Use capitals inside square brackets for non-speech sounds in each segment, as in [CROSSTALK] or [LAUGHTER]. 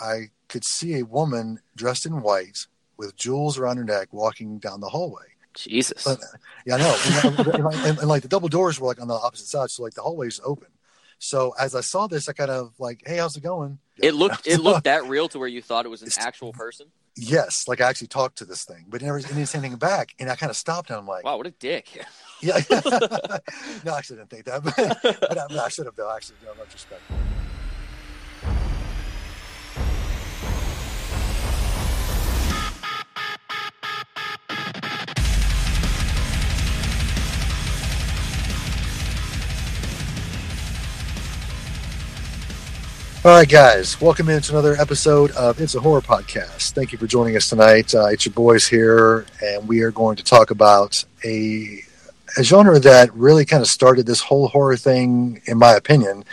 I could see a woman dressed in white with jewels around her neck walking down the hallway. Jesus. But, yeah, I know. And, and, and, and, like the double doors were like on the opposite side, so like the hallway's open. So as I saw this, I kind of like, hey, how's it going? It looked [LAUGHS] it looked that real to where you thought it was an It's- actual person. Yes, like I actually talked to this thing, but it never didn't say anything back, and I kind of stopped and I'm like, Wow, what a dick. yeah. [LAUGHS] [LAUGHS] no, I actually didn't think that, but, but I, I should have though. Actually, no, in retrospect. All right, guys, welcome into another episode of It's a Horror Podcast. Thank you for joining us tonight. Uh, it's your boys here, and we are going to talk about a, a genre that really kind of started this whole horror thing, in my opinion,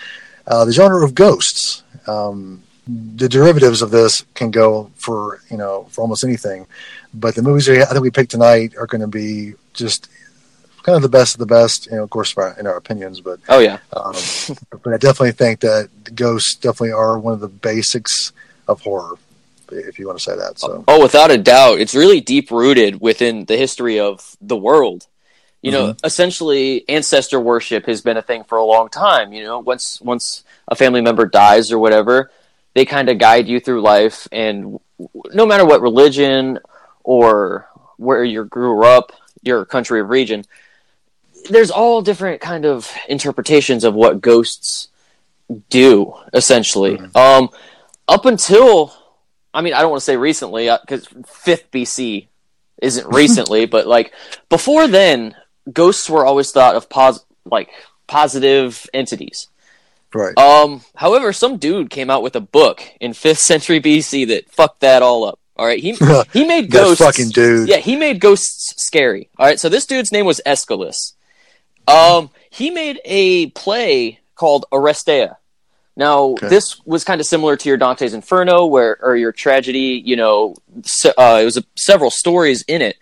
uh, the genre of ghosts. Um, the derivatives of this can go for you know for almost anything, but the movies I think we picked tonight are going to be just kind of the best of the best. You know, of course, in our- in our opinions, but Oh yeah. um, but I definitely think that ghosts definitely are one of the basics of horror, if you want to say that. So, Oh, without a doubt, it's really deep rooted within the history of the world. You know, essentially, ancestor worship has been a thing for a long time. You know, once once a family member dies or whatever, they kind of guide you through life, and w- no matter what religion or where you grew up, your country of region, there's all different kind of interpretations of what ghosts do. Essentially, um, up until I mean, I don't want to say recently because fifth BC isn't [LAUGHS] recently, but like before then, ghosts were always thought of pos like positive entities. right. Um, however, some dude came out with a book in fifth [LAUGHS] century BC that fucked that all up. All right, he [LAUGHS] he made ghosts. fucking dude. Yeah, he made ghosts scary. All right, so this dude's name was Aeschylus. Um, he made a play called Oresteia. Now, Okay. this was kind of similar to your Dante's Inferno, where or your tragedy. You know, se- uh, it was a, several stories in it,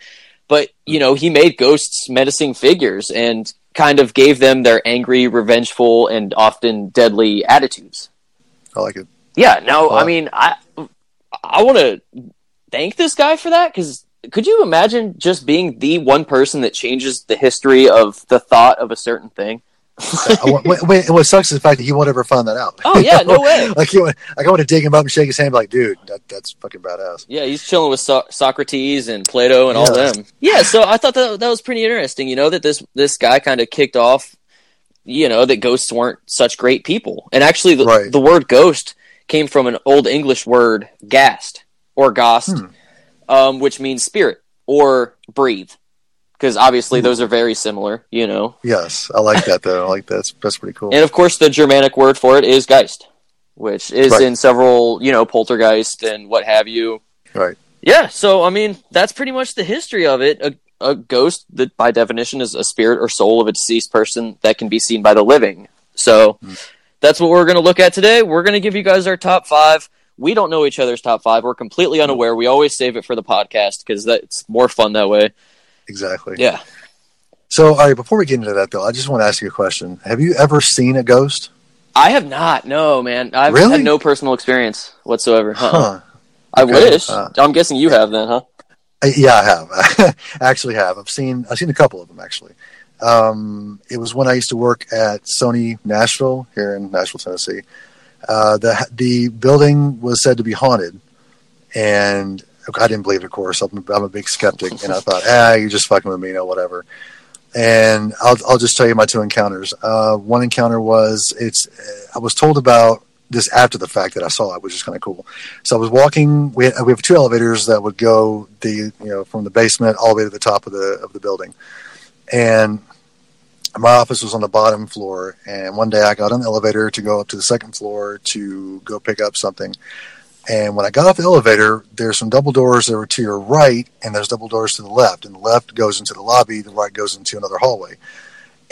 but you know, he made ghosts menacing figures and kind of gave them their angry, revengeful, and often deadly attitudes. I like it. Yeah, no, I mean, I I want to thank this guy for that because could you imagine just being the one person that changes the history of the thought of a certain thing? I want- wait, wait, what sucks is the fact that he won't ever find that out. Oh yeah, no [LAUGHS] way. like, he, want- like I want to dig him up and shake his hand, like, dude, that, that's fucking badass. Yeah, he's chilling with so- Socrates and Plato and all them. Yeah, so I thought that that was pretty interesting. You know that this this guy kind of kicked off, you know, that ghosts weren't such great people, and actually the Right. the word ghost came from an old English word gast or gost, Hmm. Um, which means spirit or breathe, because obviously those are very similar. You know, Yes, I like that though. I like that. That's, that's pretty cool. and of course the Germanic word for it is geist, which is Right. in several you know poltergeist and what have you. Right. Yeah, so I mean, that's pretty much the history of it. A, a ghost, that by definition, is a spirit or soul of a deceased person that can be seen by the living. So that's what we're going to look at today. We're going to give you guys our top five. We don't know each other's top five. We're completely unaware. We always save it for the podcast because that's more fun that way. Exactly. Yeah. So, all right, before we get into that though, I just want to ask you a question. Have you ever seen a ghost? I have not. No, man. I've Really? had no personal experience whatsoever. Uh-uh. Huh. I Okay, wish. uh, I'm guessing you have then, huh? Uh, Yeah, I have. I [LAUGHS] actually have. I've seen. I've seen a couple of them actually. Um, it was when I used to work at Sony Nashville here in Nashville, Tennessee. Uh, the the building was said to be haunted, and I didn't believe it. Of course, I'm, I'm a big skeptic, and I [LAUGHS] thought, ah, you're just fucking with me, you know, whatever. And I'll I'll just tell you my two encounters. Uh, one encounter was it's I was told about this after the fact that I saw it, which is kind of cool. So I was walking. We we have two elevators that would go the you know from the basement all the way to the top of the of the building, and my office was on the bottom floor. And one day I got on the elevator to go up to the second floor to go pick up something. And when I got off the elevator, there's some double doors that were to your right, and there's double doors to the left. And the left goes into the lobby, the right goes into another hallway.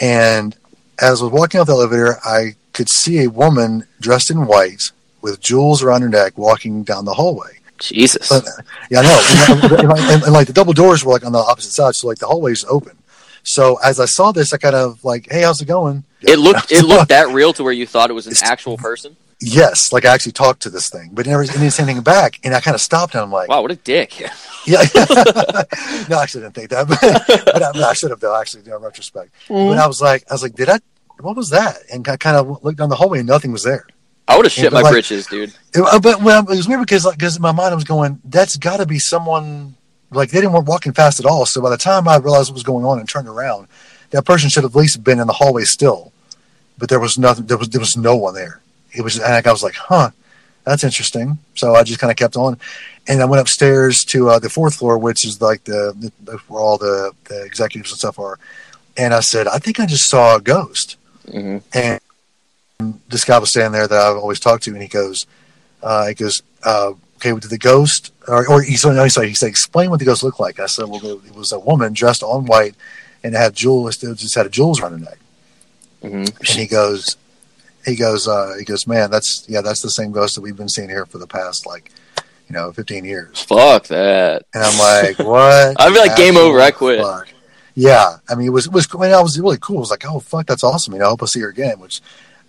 And as I was walking off the elevator, I could see a woman dressed in white with jewels around her neck walking down the hallway. Jesus. But, yeah, I know. [LAUGHS] And, and, and, and, like the double doors were like on the opposite side, so like the hallway's open. So as I saw this, I kind of like, hey, how's it going? it looked it looked [LAUGHS] that real to where you thought it was an It's- actual person. Yes, like I actually talked to this thing, but never didn't say anything back. And I kind of stopped and I'm like, Wow, what a dick. [LAUGHS] yeah. [LAUGHS] no, I actually didn't think that, but, but I, I should have though. Actually, in retrospect, but I was like, I was like, did I? What was that? And I kind of looked down the hallway and nothing was there. I would have shit my like- britches, dude. It, uh, but well, it was weird because like because in my mind I was going, that's got to be someone like they didn't want walking fast at all. So by the time I realized what was going on and turned around, that person should have at least been in the hallway still. But there was nothing. There was there was no one there. It was and I was like, huh, that's interesting. So I just kind of kept on, and I went upstairs to uh, the fourth floor, which is like the, the, where all the, the executives and stuff are. And I said, I think I just saw a ghost hmm and this guy was standing there that I've always talked to, and he goes, uh, he goes, uh, okay, did the ghost, or, or he said, no, he said, he said, explain what the ghost looked like. I said, well, it was a woman dressed all in white and it had jewels, it just had a jewels around her neck. hmm And he goes, he goes, uh, he goes, man, that's, yeah, that's the same ghost that we've been seeing here for the past, like, you know, 15 years. Fuck that. And I'm like, [LAUGHS] what? I'd be like, game over, I quit. fuck. Yeah, I mean, it was it was. I mean, I was really cool. It was like, oh fuck, that's awesome. You know, I hope I see her again. Which,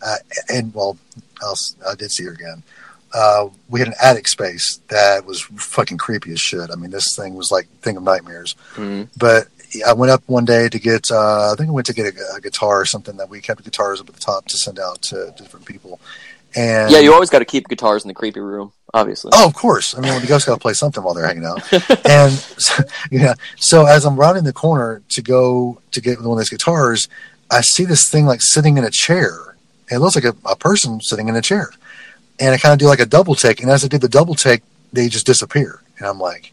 uh, and well, I'll, I did see her again. Uh, we had an attic space that was fucking creepy as shit. I mean, this thing was like thing of nightmares. hmm But I went up one day to get. Uh, I think I went to get a, a guitar or something that we kept guitars up at the top to send out to different people. And Yeah, you always got to keep guitars in the creepy room, obviously. Oh, of course. I mean, the ghost got to play something while they're hanging out. [LAUGHS] and so, [LAUGHS] yeah, so as I'm rounding the corner to go to get one of these guitars, I see this thing like sitting in a chair. It looks like a, a person sitting in a chair. And I kind of do like a double take. And as I did the double take, they just disappear. And I'm like,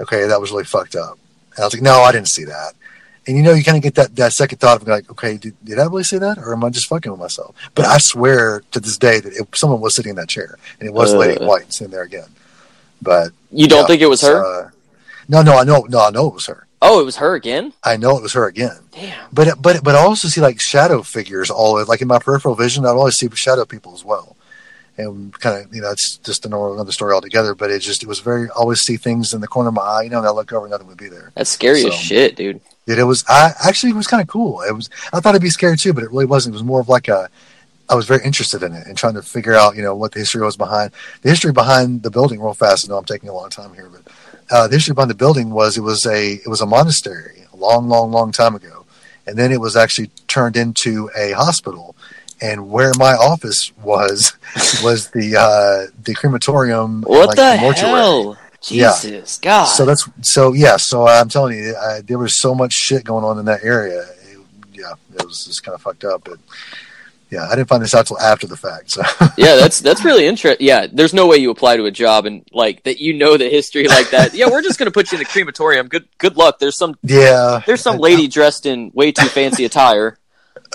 okay, that was really fucked up. And I was like, no, I didn't see that. And you know, you kind of get that, that second thought of like, okay, did, did I really see that? Or am I just fucking with myself? But I swear to this day that it, someone was sitting in that chair and it was Uh. Lady in White sitting there again. But You don't yeah, think it was her? uh, no, no, I know, no, I know it was her. oh, it was her again? I know it was her again. Damn. But but but I also see like shadow figures all of like in my peripheral vision. I'd always see shadow people as well, and kind of you know it's just another another story altogether. But it just it was very always see things in the corner of my eye. You know, and I look over, and nothing would be there. That's scary So- as shit, dude. It, it was I actually it was kind of cool. It was I thought it'd be scary too, but it really wasn't. It was more of like a I was very interested in it and trying to figure out you know what the history was behind the history behind the building. Real fast, I know I'm taking a long time here, but uh, the history behind the building was it was a it was a monastery a long, long, long time ago, and then it was actually turned into a hospital. And where my office was [LAUGHS] was the uh, the crematorium. What like, the mortuary. hell? Yeah. Jesus, God. So that's so yeah. So I'm telling you, I, there was so much shit going on in that area. It, yeah, it was just kind of fucked up. But yeah, I didn't find this out till after the fact. So [LAUGHS] yeah, that's that's really [LAUGHS] interesting. Yeah, there's no way you apply to a job and like that. You know the history like that. Yeah, we're just gonna put you in the crematorium. Good good luck. There's some yeah, there's some lady dressed in way too fancy attire,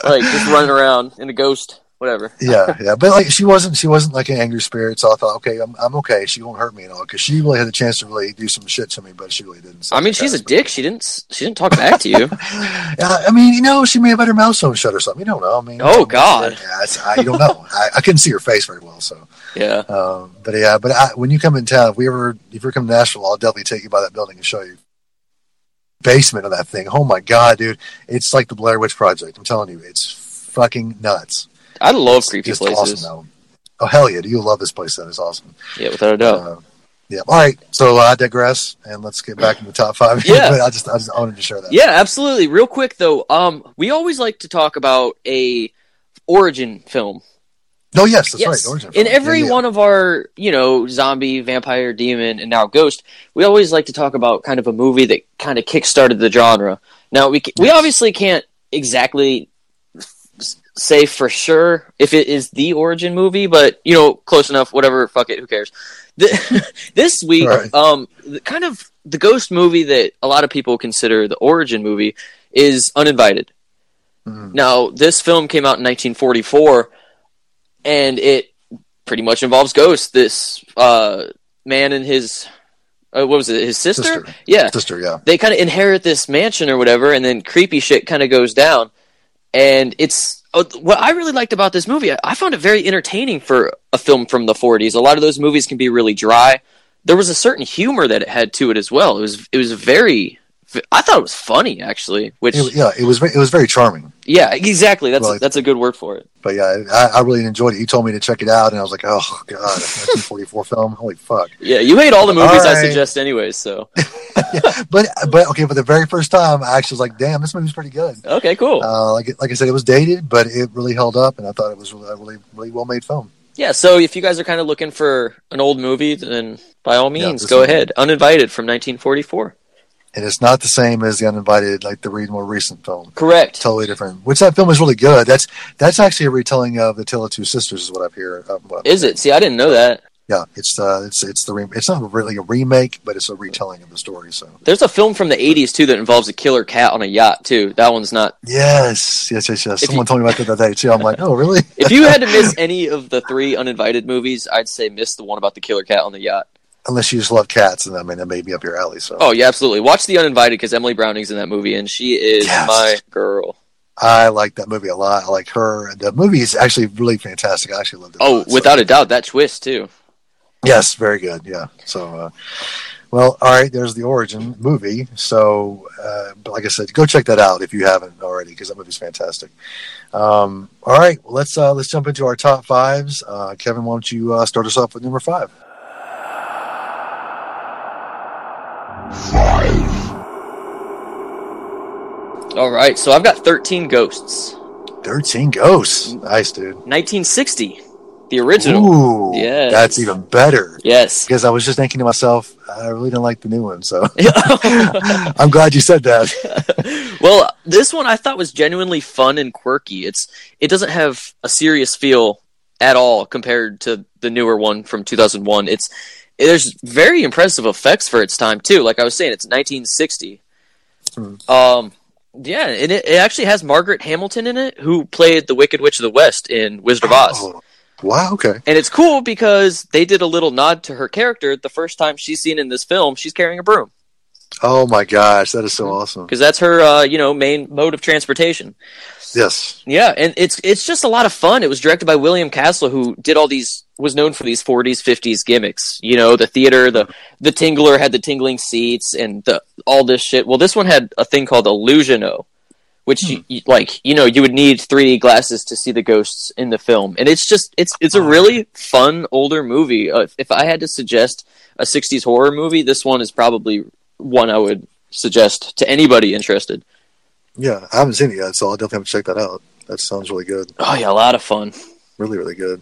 like just running around in a ghost, whatever. yeah, yeah. But like she wasn't, she wasn't like an angry spirit. So I thought, okay, I'm, I'm okay. She won't hurt me at all because she really had the chance to really do some shit to me, but she really didn't. So I mean, she's a dick. She didn't she didn't talk back to you. [LAUGHS] Yeah, I mean, you know, she may have had her mouth sewn shut or something. You don't know. I mean, Oh, God. yeah, it's, I, you don't know. I, I couldn't see her face very well, so. Yeah. Um, but yeah, but I, when you come in town, if we ever, if you ever come to Nashville, I'll definitely take you by that building and show you basement of that thing. Oh my god, dude, it's like the Blair Witch Project. I'm telling you, it's fucking nuts. I love It's creepy places. awesome, though. Oh hell yeah, do you love this place? That is awesome. yeah, without a doubt. Uh, yeah. All right. So uh, I digress, and let's get back in the top five. [LAUGHS] Yeah. but I just, I just wanted to share that. Yeah, absolutely. Real quick though, um, we always like to talk about a origin film. No, yes, that's yes. right. Origin In every Yeah, yeah. one of our, you know, zombie, vampire, demon, and now ghost, we always like to talk about kind of a movie that kind of kickstarted the genre. Now we we obviously can't exactly say for sure if it is the origin movie, but you know, close enough. Whatever, fuck it, who cares? The, [LAUGHS] this week, Right. um, the, kind of the ghost movie that a lot of people consider the origin movie is Uninvited. Mhm. Now, this film came out in 1944, and it pretty much involves ghosts. This uh, man and his uh, what was it? His sister? Sister. Yeah, Sister, yeah. they kind of inherit this mansion or whatever, and then creepy shit kind of goes down. And it's uh, what I really liked about this movie. I, I found it very entertaining for a film from the 40s. A lot of those movies can be really dry. There was a certain humor that it had to it as well. It was it was very I thought it was funny actually. Which It, yeah, it was it was very charming. yeah, exactly. That's Well, that's a good word for it. But yeah, I, I really enjoyed it. You told me to check it out, and I was like, oh god, 1944 [LAUGHS] film. Holy fuck! Yeah, you hate all the movies I suggest anyways. So [LAUGHS] But but okay, for the very first time, I actually was like, damn, this movie's pretty good. okay, cool. Uh, like like I said, it was dated, but it really held up, and I thought it was a really, really well made film. Yeah, so if you guys are kind of looking for an old movie, then by all means, this go ahead. Uninvited from 1944. And it's not the same as the uninvited, like the re- more recent film. Correct. Totally different. Which that film is really good. That's that's actually a retelling of the Tale of Two Sisters, is what I've heard. Uh, Is it? See, I didn't know that. Yeah, it's uh, it's it's the re- it's not really a remake, but it's a retelling of the story. So There's a film from the 80s too that involves a killer cat on a yacht too. That one's not. yes, yes, yes, yes. If Someone you- told me about that the day too. I'm like, oh, really? [LAUGHS] If you had to [LAUGHS] miss any of the three uninvited movies, I'd say miss the one about the killer cat on the yacht. Unless you just love cats, and I mean, that may be up your alley. So Oh yeah, absolutely. Watch the uninvited because Emily Browning's in that movie and she is Yes. my girl. I like that movie a lot. I like her. The movie is actually really fantastic. I actually loved it. Oh, lot, so- without a doubt, that twist too. Yes, very good. Yeah. So, uh, well, all right. There's the origin movie. So, uh, but like I said, go check that out if you haven't already, because that movie's fantastic. Um, all right. Well, let's uh, let's jump into our top fives. Uh, Kevin, why don't you uh, start us off with number five? All right, so I've got 13 Ghosts. Thirteen Ghosts. Nice, dude. 1960, the original. Ooh, Yes. that's even better. Yes. Because I was just thinking to myself, I really didn't like the new one, so [LAUGHS] [LAUGHS] I'm glad you said that. [LAUGHS] well, this one I thought was genuinely fun and quirky. It's it doesn't have a serious feel at all compared to the newer one from 2001. It's there's very impressive effects for its time too. Like I was saying, it's 1960. Hmm. Um, yeah, and it, it actually has Margaret Hamilton in it, who played the Wicked Witch of the West in Wizard of Oz. Oh, wow. Okay. And it's cool because they did a little nod to her character. The first time she's seen in this film, she's carrying a broom Oh my gosh, that is so awesome. because that's her, uh, you know, main mode of transportation. Yes. Yeah, and it's it's just a lot of fun. It was directed by William Castle, who did all these was known for these 40s, 50s gimmicks. You know, the theater, the the Tingler had the tingling seats, and the all this shit. Well, this one had a thing called Illusion-O, which you, you, like you know you would need 3D glasses to see the ghosts in the film, and it's just it's it's a really fun older movie. Uh, if I had to suggest a 60s horror movie, this one is probably one I would suggest to anybody interested. Yeah, I haven't seen it yet, so I'll definitely have to check that out. That sounds really good. Oh yeah, a lot of fun. Really, really good.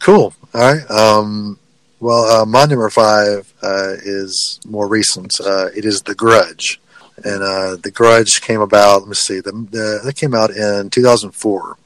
Cool. All right. Um, well, uh, my number five uh, is more recent. Uh, it is The Grudge, and uh, The Grudge came about. Let me see. The, the that came out in 2004,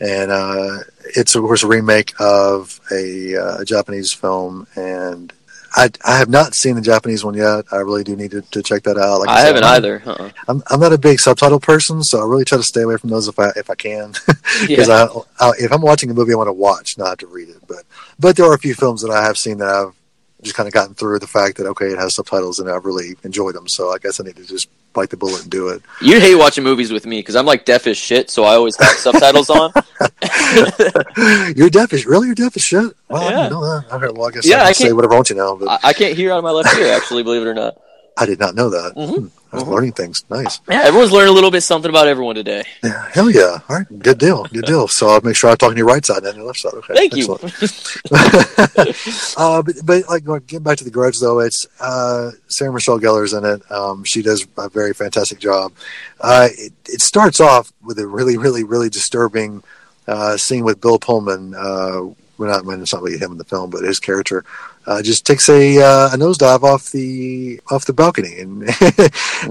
and uh, it's of course a remake of a, uh, a Japanese film. And I, I have not seen the Japanese one yet. I really do need to, to check that out. Like I said, haven't I'm- either. Uh-uh. I'm I'm not a big subtitle person, so I really try to stay away from those if I if I can, [LAUGHS] because Yeah. I, I if I'm watching a movie, I want to watch, not to read it. But but there are a few films that I have seen that I've just kind of gotten through the fact that okay, it has subtitles and I've really enjoyed them. So I guess I need to just bite the bullet and do it. You hate watching movies with me because I'm like deaf as shit, so I always have subtitles on. [LAUGHS] you're deaf as really you're deaf as shit. Well, I Yeah. didn't know that. Okay, well I guess Yeah, I I can say can't- whatever I want to now, but I, I can't hear out of my left ear, actually, believe it or not. I did not know that. Mhm. Hmm. I'm Mhm. learning things. Nice. Yeah, everyone's learning a little bit something about everyone today. Yeah, hell yeah. All right, good deal. Good deal. So I'll make sure I'm talking to your right side and your left side. Okay. Thank you. Excellent. [LAUGHS] [LAUGHS] uh, but, but like getting back to the Grudge though, it's uh, Sarah Michelle Gellar's in it. Um, she does a very fantastic job. Uh, it, it starts off with a really, really, really disturbing uh, scene with Bill Pullman. Uh, we're not, when it's not really him in the film, but his character uh, just takes a uh, a nosedive off the off the balcony and [LAUGHS]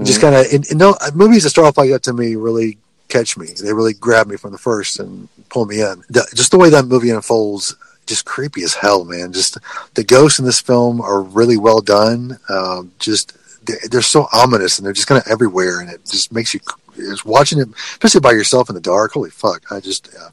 just kind of. No movies that start off like that to me really catch me. They really grab me from the first and pull me in. The, just the way that movie unfolds, just creepy as hell, man. Just the ghosts in this film are really well done. Um, just they're so ominous and they're just kind of everywhere, and it just makes you. Just watching it, especially by yourself in the dark. Holy fuck! I just, uh,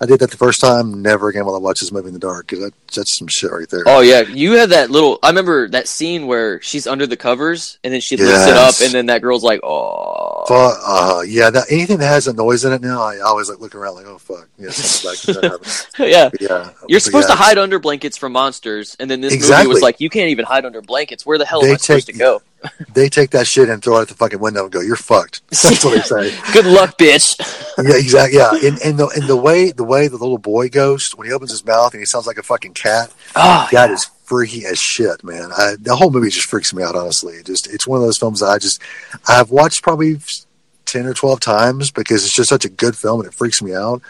I did that the first time. Never again will I watch this movie in the dark because that, that's some shit right there. Oh yeah, you have that little. I remember that scene where she's under the covers and then she lifts it up, and then that girl's like, "Oh." Fuck, uh, yeah, that, anything that has a noise in it now, I always like looking around like, oh fuck, yeah, something's back. That happened. [LAUGHS] yeah, yeah, you're supposed yeah, to hide under blankets from monsters, and then this movie was like, "You can't even hide under blankets. Where the hell They am I supposed to go?" They take that shit and throw it at the fucking window and go, "You're fucked." [LAUGHS] That's what they say. [LAUGHS] Good luck, bitch. yeah, exactly. Yeah, and, and the and the way the way the little boy goes when he opens his mouth and he sounds like a fucking cat. Oh, that is freaky as shit, man. I, the whole movie just freaks me out. Honestly, it just it's one of those films that I just I've watched probably ten or twelve times because it's just such a good film and it freaks me out.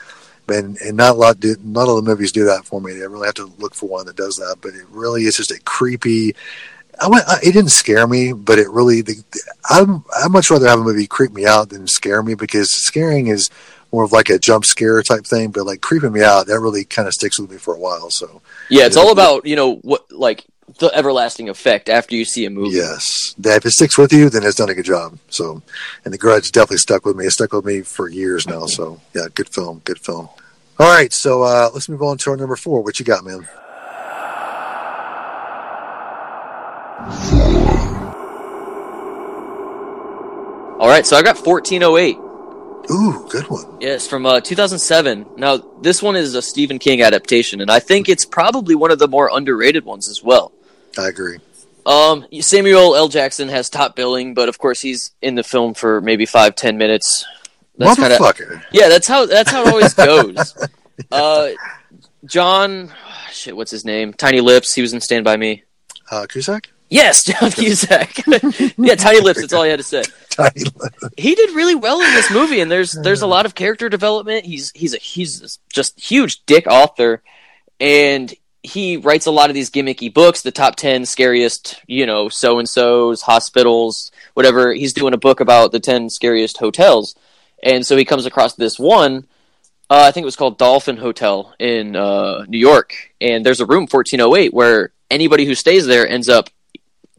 And, and not a lot do not all the movies do that for me. I really have to look for one that does that. But it really is just a creepy. I went, I, it didn't scare me, but it really. The, I'm I much rather have a movie creep me out than scare me because scaring is more of like a jump scare type thing. But like creeping me out, that really kind of sticks with me for a while. So yeah, it's all about you know what like the everlasting effect after you see a movie. Yes, that if it sticks with you, then it's done a good job. So, and the Grudge definitely stuck with me. It stuck with me for years now. So, yeah, good film, good film. All right, so uh, let's move on to our number four. What you got, man? All right, so I got 1408. Ooh, good one. Yes, from uh, 2007. Now, this one is a Stephen King adaptation, and I think it's probably one of the more underrated ones as well. I agree. Um, Samuel L. Jackson has top billing, but of course he's in the film for maybe five, ten minutes. That's Motherfucker. Kinda, yeah, that's how that's how it always goes. [LAUGHS] uh, John, shit, what's his name? Tiny Lips. He was in Stand by Me. Uh, Cusack. Yes, [LAUGHS] John Cusack. [LAUGHS] yeah, Tiny Lips. That's all I had to say. Tiny Lips. He did really well in this movie, and there's [LAUGHS] there's a lot of character development. He's he's a he's just huge dick author, and he writes a lot of these gimmicky books, the top 10 scariest, you know, so and so's, hospitals, whatever. He's doing a book about the 10 scariest hotels. And so he comes across this one, uh, I think it was called Dolphin Hotel in uh, New York. And there's a room 1408 where anybody who stays there ends up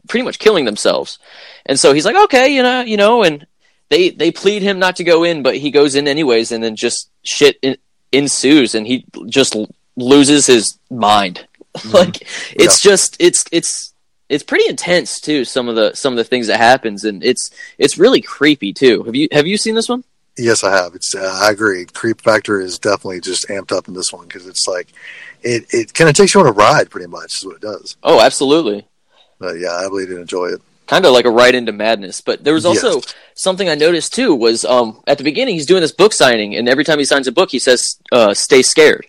pretty much killing themselves. And so he's like, okay, you know, you know, and they, they plead him not to go in, but he goes in anyways, and then just shit in, ensues, and he just loses his mind. [LAUGHS] Mm-hmm. like it's yeah. just it's it's it's pretty intense too. Some of the some of the things that happens, and it's it's really creepy too. Have you have you seen this one? Yes, I have. It's uh, I agree. Creep factor is definitely just amped up in this one because it's like it it kind of takes you on a ride, pretty much is what it does. Oh, absolutely. But yeah, I really did enjoy it. Kind of like a ride into madness. But there was also yes. something I noticed too was um at the beginning he's doing this book signing, and every time he signs a book, he says uh, "Stay scared."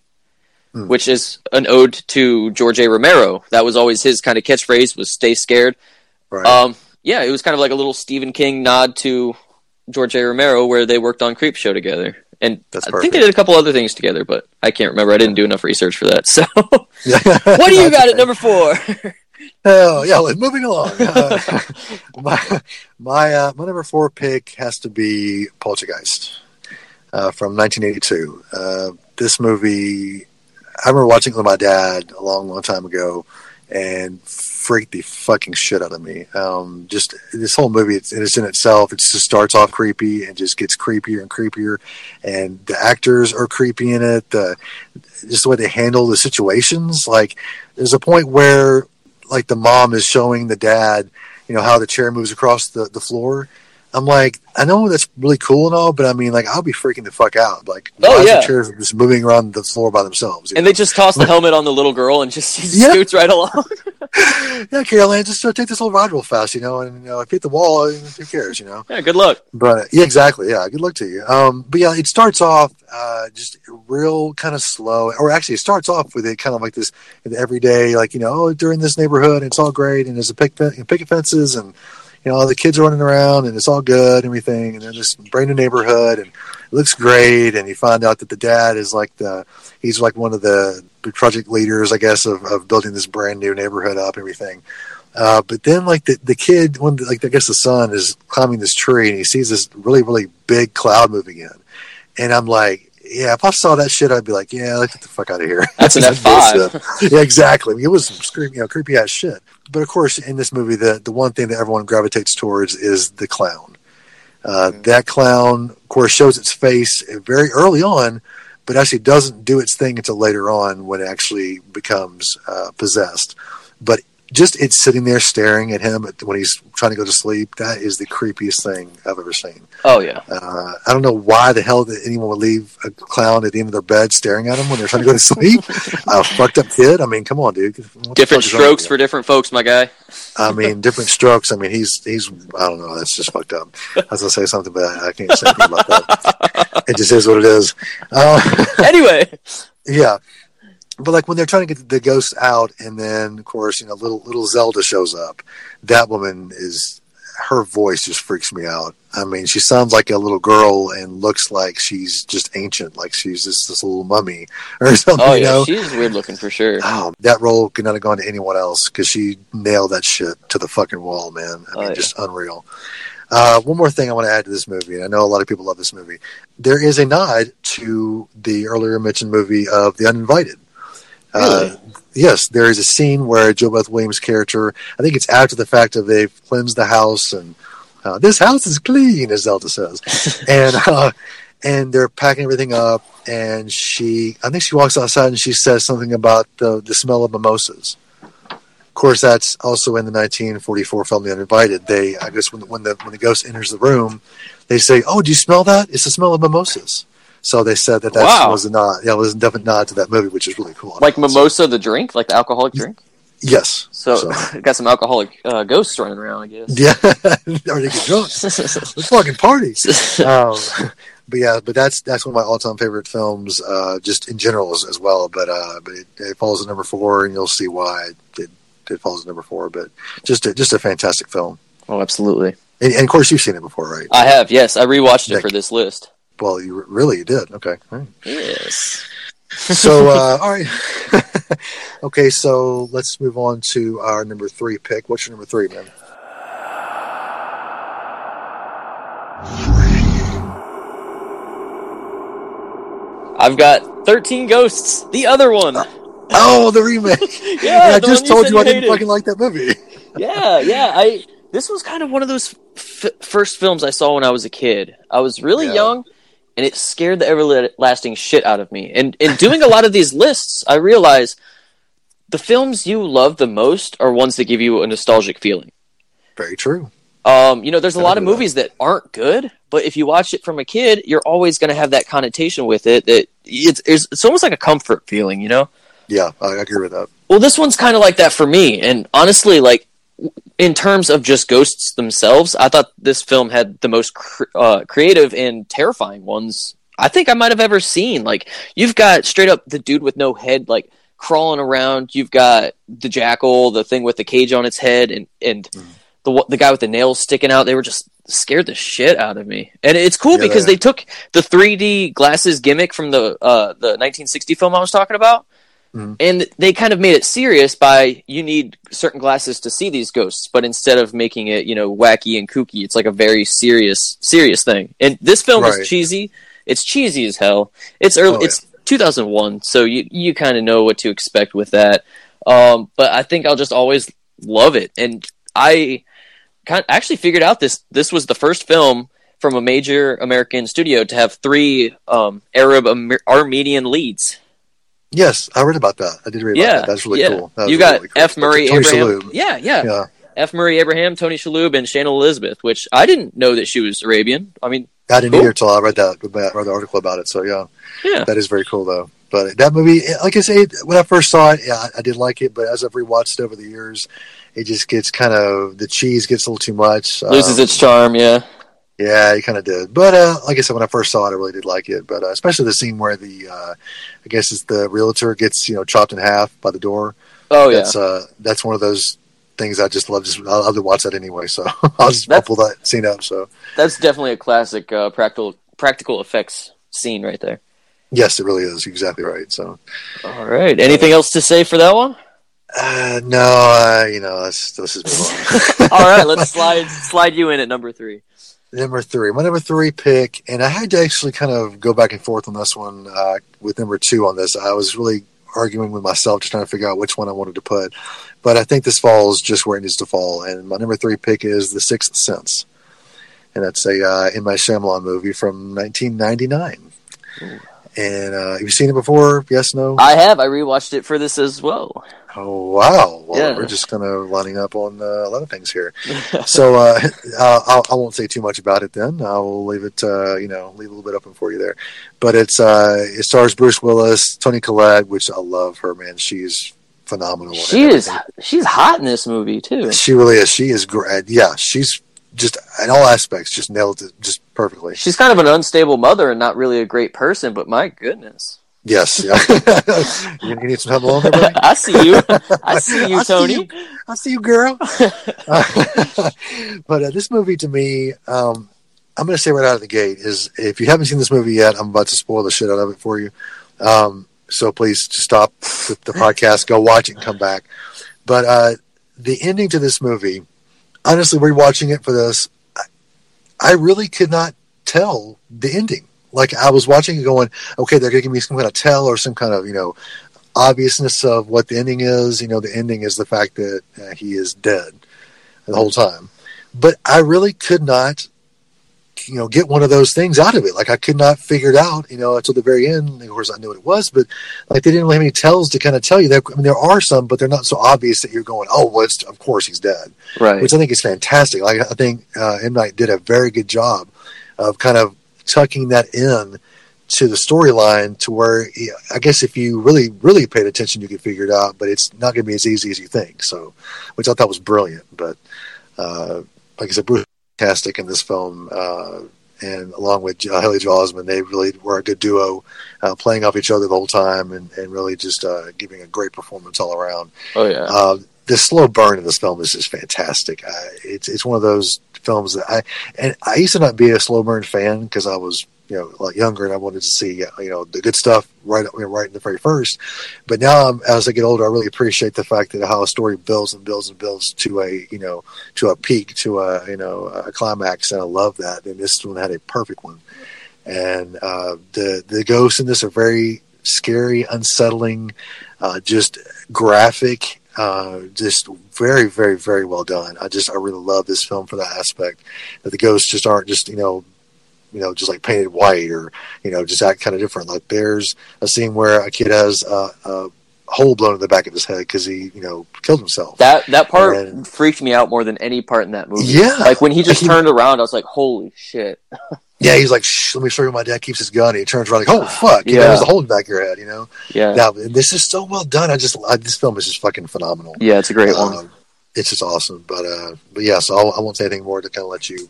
mm. which is an ode to George A. Romero. That was always his kind of catchphrase was "Stay scared." Right. Um, yeah, it was kind of like a little Stephen King nod to George A. Romero, where they worked on Creepshow together. And I think they did a couple other things together, but I can't remember. I didn't do enough research for that. So, [LAUGHS] [LAUGHS] what do you got at number four? [LAUGHS] Oh yeah, moving along. Uh, [LAUGHS] my my uh, my number four pick has to be Poltergeist uh, from 1982. Uh, this movie I remember watching it with my dad a long, long time ago, and freaked the fucking shit out of me. Um, just this whole movie, it's, it's in itself. It just starts off creepy and just gets creepier and creepier, and the actors are creepy in it. The just the way they handle the situations. Like there's a point where like the mom is showing the dad, you know, how the chair moves across the, the floor I'm like, I know that's really cool and all, but I mean, like, I'll be freaking the fuck out. Like, oh yeah, chairs are just moving around the floor by themselves. And know? they just toss the [LAUGHS] helmet on the little girl and just, just yeah. scoots right along. [LAUGHS] yeah, Carol Anne, just uh, take this little ride real fast, you know, and you know, if you hit the wall, who cares, you know? Yeah, good luck. But yeah, exactly. Yeah, good luck to you. Um, but yeah, it starts off uh, just real kind of slow, or actually, it starts off with it kind of like this everyday, like you know, oh, during this neighborhood, it's all great, and there's a pick, picket fences and you know, the kids are running around and it's all good and everything. And then this brand new neighborhood and it looks great. And you find out that the dad is like the, he's like one of the project leaders, I guess, of, of building this brand new neighborhood up and everything. Uh, but then like the, the kid, when like, I guess the son is climbing this tree and he sees this really, really big cloud moving in. And I'm like, yeah, if I saw that shit, I'd be like, yeah, let's get the fuck out of here. That's an [LAUGHS] F five. yeah, exactly. I mean, it was creepy, you know, creepy ass shit. But of course, in this movie, the the one thing that everyone gravitates towards is the clown. Uh, mm-hmm. That clown, of course, shows its face very early on, but actually doesn't do its thing until later on when it actually becomes uh, possessed. But just it's sitting there staring at him when he's trying to go to sleep. That is the creepiest thing I've ever seen. Oh yeah. Uh, I don't know why the hell that anyone would leave a clown at the end of their bed staring at them when they're trying to go to sleep. [LAUGHS] a fucked up kid. I mean, come on, dude. Different strokes for different folks, my guy. I mean, different strokes. I mean, he's he's. I don't know. That's just fucked up. I was gonna say something, but I can't say anything about that. It just is what it is. Uh, [LAUGHS] anyway. Yeah but like when they're trying to get the ghosts out, and then of course you know little little Zelda shows up. That woman is her voice just freaks me out. I mean, she sounds like a little girl and looks like she's just ancient, like she's just this little mummy or [LAUGHS] something. Oh yeah, know? she's weird looking for sure. Oh, that role could not have gone to anyone else because she nailed that shit to the fucking wall, man. I mean, oh, yeah. just unreal. Uh, one more thing I want to add to this movie, and I know a lot of people love this movie. There is a nod to the earlier mentioned movie of The Uninvited. Really? Uh, yes, there is a scene where JoBeth Williams' character, I think it's after the fact of they've cleansed the house and uh, this house is clean, as Zelda says, [LAUGHS] and uh, and they're packing everything up, and she, I think she walks outside and she says something about the the smell of mimosas. Of course, that's also in the 1944 film The Uninvited. They, I guess, when the, when the when the ghost enters the room, they say, "Oh, do you smell that? It's the smell of mimosas." So they said that that wow. was a nod. Yeah, it was a definite nod to that movie, which is really cool. Like mimosa, the drink, like the alcoholic drink. Yes. So, so. [LAUGHS] got some alcoholic uh, ghosts running around, I guess. Yeah, [LAUGHS] or they get drunk. [LAUGHS] Let's fucking party. Um, but yeah, but that's that's one of my all time favorite films, uh, just in general as, as well. But uh, but it, it, falls at number four, and you'll see why it, it falls at number four. But just a, just a fantastic film. Oh, absolutely. And, and, of course, you've seen it before, right? I have. Yes, I rewatched it for this list. Well, you really you did. Okay. Right. Yes. so, [LAUGHS] uh, all right. [LAUGHS] okay, so let's move on to our number three pick. What's your number three, man? I've got 13 Ghosts, the other one. Oh, the remake. [LAUGHS] yeah, I just told you, you I didn't fucking like that movie. yeah, yeah. I this was kind of one of those f- first films I saw when I was a kid. I was really yeah. young and it scared the everlasting shit out of me. And in doing a lot of these lists, I realize the films you love the most are ones that give you a nostalgic feeling. Very true. Um, you know, there's a lot of movies that. that aren't good, but if you watch it from a kid, you're always going to have that connotation with it. That it's, it's it's almost like a comfort feeling, you know. Yeah, I agree with that. Well, this one's kind of like that for me, and honestly, like in terms of just ghosts themselves, I thought this film had the most cr- uh, creative and terrifying ones I think I might have ever seen. Like you've got straight up the dude with no head, like crawling around. You've got the jackal, the thing with the cage on its head, and and mm. the the guy with the nails sticking out. They were just scared the shit out of me. And it's cool yeah, because they took the 3D glasses gimmick from the uh, the 1960 film I was talking about, Mm-hmm. And they kind of made it serious by you need certain glasses to see these ghosts, but instead of making it, you know, wacky and kooky, it's like a very serious, serious thing. And this film right. is cheesy. It's cheesy as hell. It's early. Oh, it's 2001, so you you kind of know what to expect with that. Um, but I think I'll just always love it. And I kind actually figured out this. This was the first film from a major American studio to have three um, Arab Armenian leads. Yes, I read about that. I did read yeah, about that. That's really yeah. cool. That you got really cool. F. Murray Abraham. Shalhoub. Yeah, yeah, yeah. F. Murray Abraham, Tony Shalhoub, and Shannon Elizabeth. Which I didn't know that she was Arabian. I mean, I didn't cool. either until I read that. Read the article about it. So yeah, yeah, that is very cool though. But that movie, like I say, when I first saw it, yeah, I, I did like it. But as I've rewatched it over the years, it just gets kind of the cheese gets a little too much. Loses um, its charm. Yeah. Yeah, he kind of did. But uh, like I said, when I first saw it, I really did like it. But uh, especially the scene where the, uh, I guess it's the realtor gets you know chopped in half by the door. Oh yeah, that's uh, that's one of those things I just love. Just I love to watch that anyway. So [LAUGHS] I'll just I'll pull that scene up. So that's definitely a classic uh, practical practical effects scene right there. Yes, it really is. Exactly right. So, all right. Anything else to say for that one? Uh, no, uh, you know, let's let's just move on. all right, let's [LAUGHS] slide slide you in at number three number three. My number three pick, and I had to actually kind of go back and forth on this one uh, with number two on this. I was really arguing with myself, just trying to figure out which one I wanted to put. But I think this falls just where it needs to fall. And my number three pick is The Sixth Sense. And that's a uh, M. Night Shyamalan movie from 1999. And uh, have you seen it before? Yes, no? I have. I rewatched it for this as well. Oh wow! Well, Yeah. we're just kind of lining up on uh, a lot of things here. [LAUGHS] so uh, [LAUGHS] I'll, I won't say too much about it. Then I'll leave it, uh, you know, leave a little bit open for you there. But it's uh, it stars Bruce Willis, Toni Collette, which I love her. Man, she's phenomenal. she is she's hot in this movie too. She really is. She is great. Yeah, she's just in all aspects just nailed it just perfectly. She's kind of an unstable mother and not really a great person, but my goodness. Yes. Yeah. [LAUGHS] you, need some time alone there, buddy? [LAUGHS] I see you. I see you, [LAUGHS] I see Toni. you. I see you, girl. but uh, this movie, to me, um, I'm going to say right out of the gate is if you haven't seen this movie yet, I'm about to spoil the shit out of it for you. Um, so please just stop the, the podcast, go watch it, and come back. But uh, the ending to this movie, honestly, rewatching it for this, I, I really could not tell the ending. Like I was watching it, going, okay, they're going to give me some kind of tell or some kind of you know obviousness of what the ending is. You know, the ending is the fact that uh, he is dead the whole time. But I really could not, you know, get one of those things out of it. Like I could not figure it out, you know, until the very end. Of course, I knew what it was, but like they didn't really have any tells to kind of tell you that. I mean, there are some, but they're not so obvious that you're going, oh, well, it's, of course he's dead Right. which I think is fantastic. Like I think uh, M Night did a very good job of kind of tucking that in to the storyline to where I guess if you really really paid attention, you could figure it out. But it's not going to be as easy as you think. So, which I thought was brilliant. But uh, like I said, Bruce fantastic in this film. Uh, and along with uh, Haley Joel Osment, they really were a good duo, uh, playing off each other the whole time, and, and really just uh, giving a great performance all around. oh yeah. Uh, the slow burn in this film is just fantastic. Uh, it's it's one of those films that I and I used to not be a slow burn fan because I was you know a lot younger and I wanted to see you know the good stuff right you know, right in the very first. But now I'm, as I get older, I really appreciate the fact that how a story builds and builds and builds to a you know to a peak to a you know a climax, and I love that. And this one had a perfect one. And uh, the the ghosts in this are very scary, unsettling, uh, just graphic uh, just very, very, very well done. I just, I really love this film for that aspect. That the ghosts just aren't just, you know, you know, just like painted white or, you know, just act kind of different. Like there's a scene where a kid has a, a hole blown in the back of his head because he, you know, killed himself. that that part and- freaked me out more than any part in that movie. Yeah. Like when he just turned around, I was like, "Holy shit!" [LAUGHS] yeah, he's like, Shh, let me show you. My dad keeps his gun. And he turns around like, oh [SIGHS] fuck, you know, Yeah. there's a hole in the back of your head. You know, Yeah. now this is so well done. I just, I, this film is just fucking phenomenal. Yeah, it's a great one. Um, it's just awesome. But uh, but yeah, so I'll, I won't say anything more to kind of let you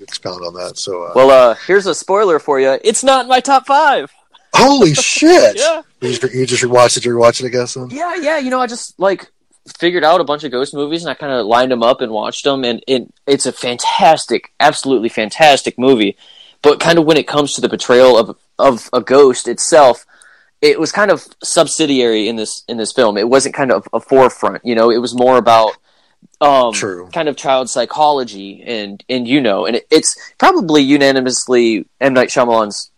expound on that. So uh, Well, uh, here's a spoiler for you. It's not in my top five. holy [LAUGHS] shit! Yeah. You just, you just rewatched it. You rewatched it, I guess. Then? Yeah, yeah. You know, I just like figured out a bunch of ghost movies and I kind of lined them up and watched them, and it, it's a fantastic, absolutely fantastic movie. But kind of when it comes to the portrayal of of a ghost itself, it was kind of subsidiary in this in this film. It wasn't kind of a forefront. You know, it was more about um, True. kind of child psychology and and you know, and it, it's probably unanimously M Night Shyamalan's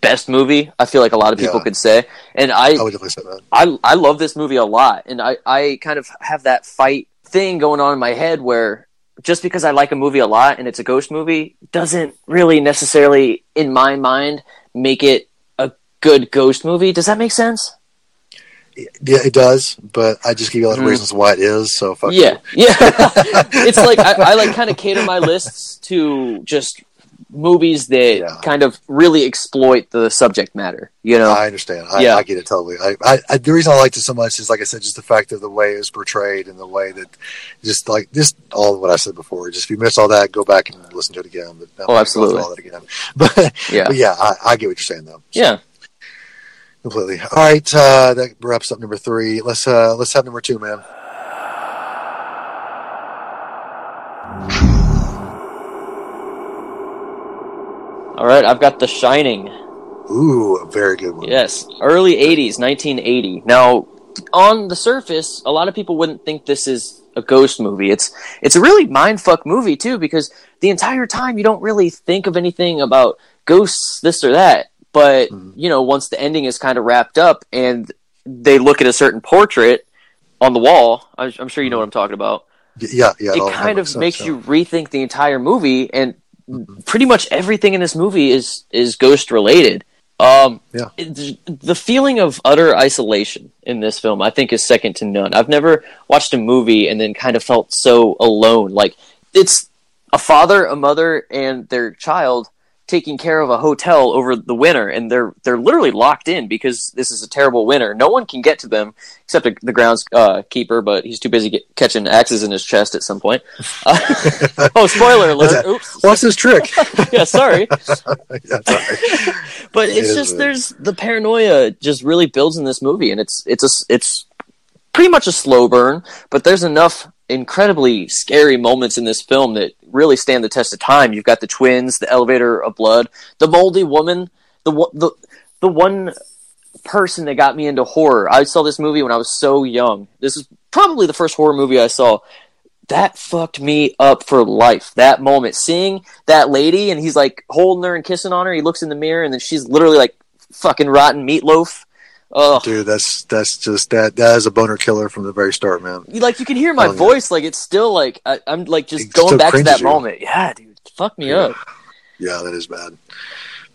best movie. I feel like a lot of people Yeah. could say, and I I would definitely say that. I I love this movie a lot, and I I kind of have that fight thing going on in my head where just because I like a movie a lot and it's a ghost movie doesn't really necessarily, in my mind, make it a good ghost movie. Does that make sense? Yeah, it does. But I just give you a lot of Mm. reasons why it is. So fuck Yeah, you. yeah. [LAUGHS] it's like I, I like kind of cater my lists to just movies that Yeah. kind of really exploit the subject matter. You know? I understand. I, Yeah. I get it totally. I, I, I, the reason I liked it so much is, like I said, just the fact of the way it was portrayed and the way that, just like just all of what I said before. Just if you miss all that, go back and listen to it again. But Oh, absolutely. all that again. [LAUGHS] But yeah, But yeah, I, I get what you're saying though. yeah. Completely. All right, uh, that wraps up number three. Let's uh, let's have number two, man. All right, I've got The Shining. Ooh, a very good one. Yes, early 80s, 1980. Now, on the surface, a lot of people wouldn't think this is a ghost movie. It's it's a really mindfuck movie too because the entire time you don't really think of anything about ghosts this or that. But, Mhm. you know, once the ending is kind of wrapped up and they look at a certain portrait on the wall, I'm, I'm sure you know what I'm talking about. Yeah, yeah. it kind of sense, makes yeah. you rethink the entire movie and Mhm. pretty much everything in this movie is is ghost related Um, Yeah. the feeling of utter isolation in this film, I think, is second to none. I've never watched a movie and then kind of felt so alone. Like it's a father, a mother, and their child taking care of a hotel over the winter, and they're they're literally locked in because this is a terrible winter. No one can get to them except the grounds uh, keeper, but he's too busy get, catching axes in his chest at some point. Uh, [LAUGHS] oh, spoiler alert! Oops. What's his trick? [LAUGHS] yeah, sorry. [LAUGHS] yeah, sorry. but it's is just there's the paranoia just really builds in this movie and it's it's a it's pretty much a slow burn but there's enough incredibly scary moments in this film that really stand the test of time you've got the twins the elevator of blood the moldy woman the the the one person that got me into horror i saw this movie when i was so young this is probably the first horror movie i saw that fucked me up for life. That moment, seeing that lady, and he's like holding her and kissing on her. He looks in the mirror, and then she's literally like fucking rotten meatloaf. Oh, Dude, that's that's just that that is a boner killer from the very start, man. like you can hear my Oh, voice. Like it's still like I, I'm like just going back to that you. moment. Yeah, dude, fuck me Yeah. up. Yeah, that is bad.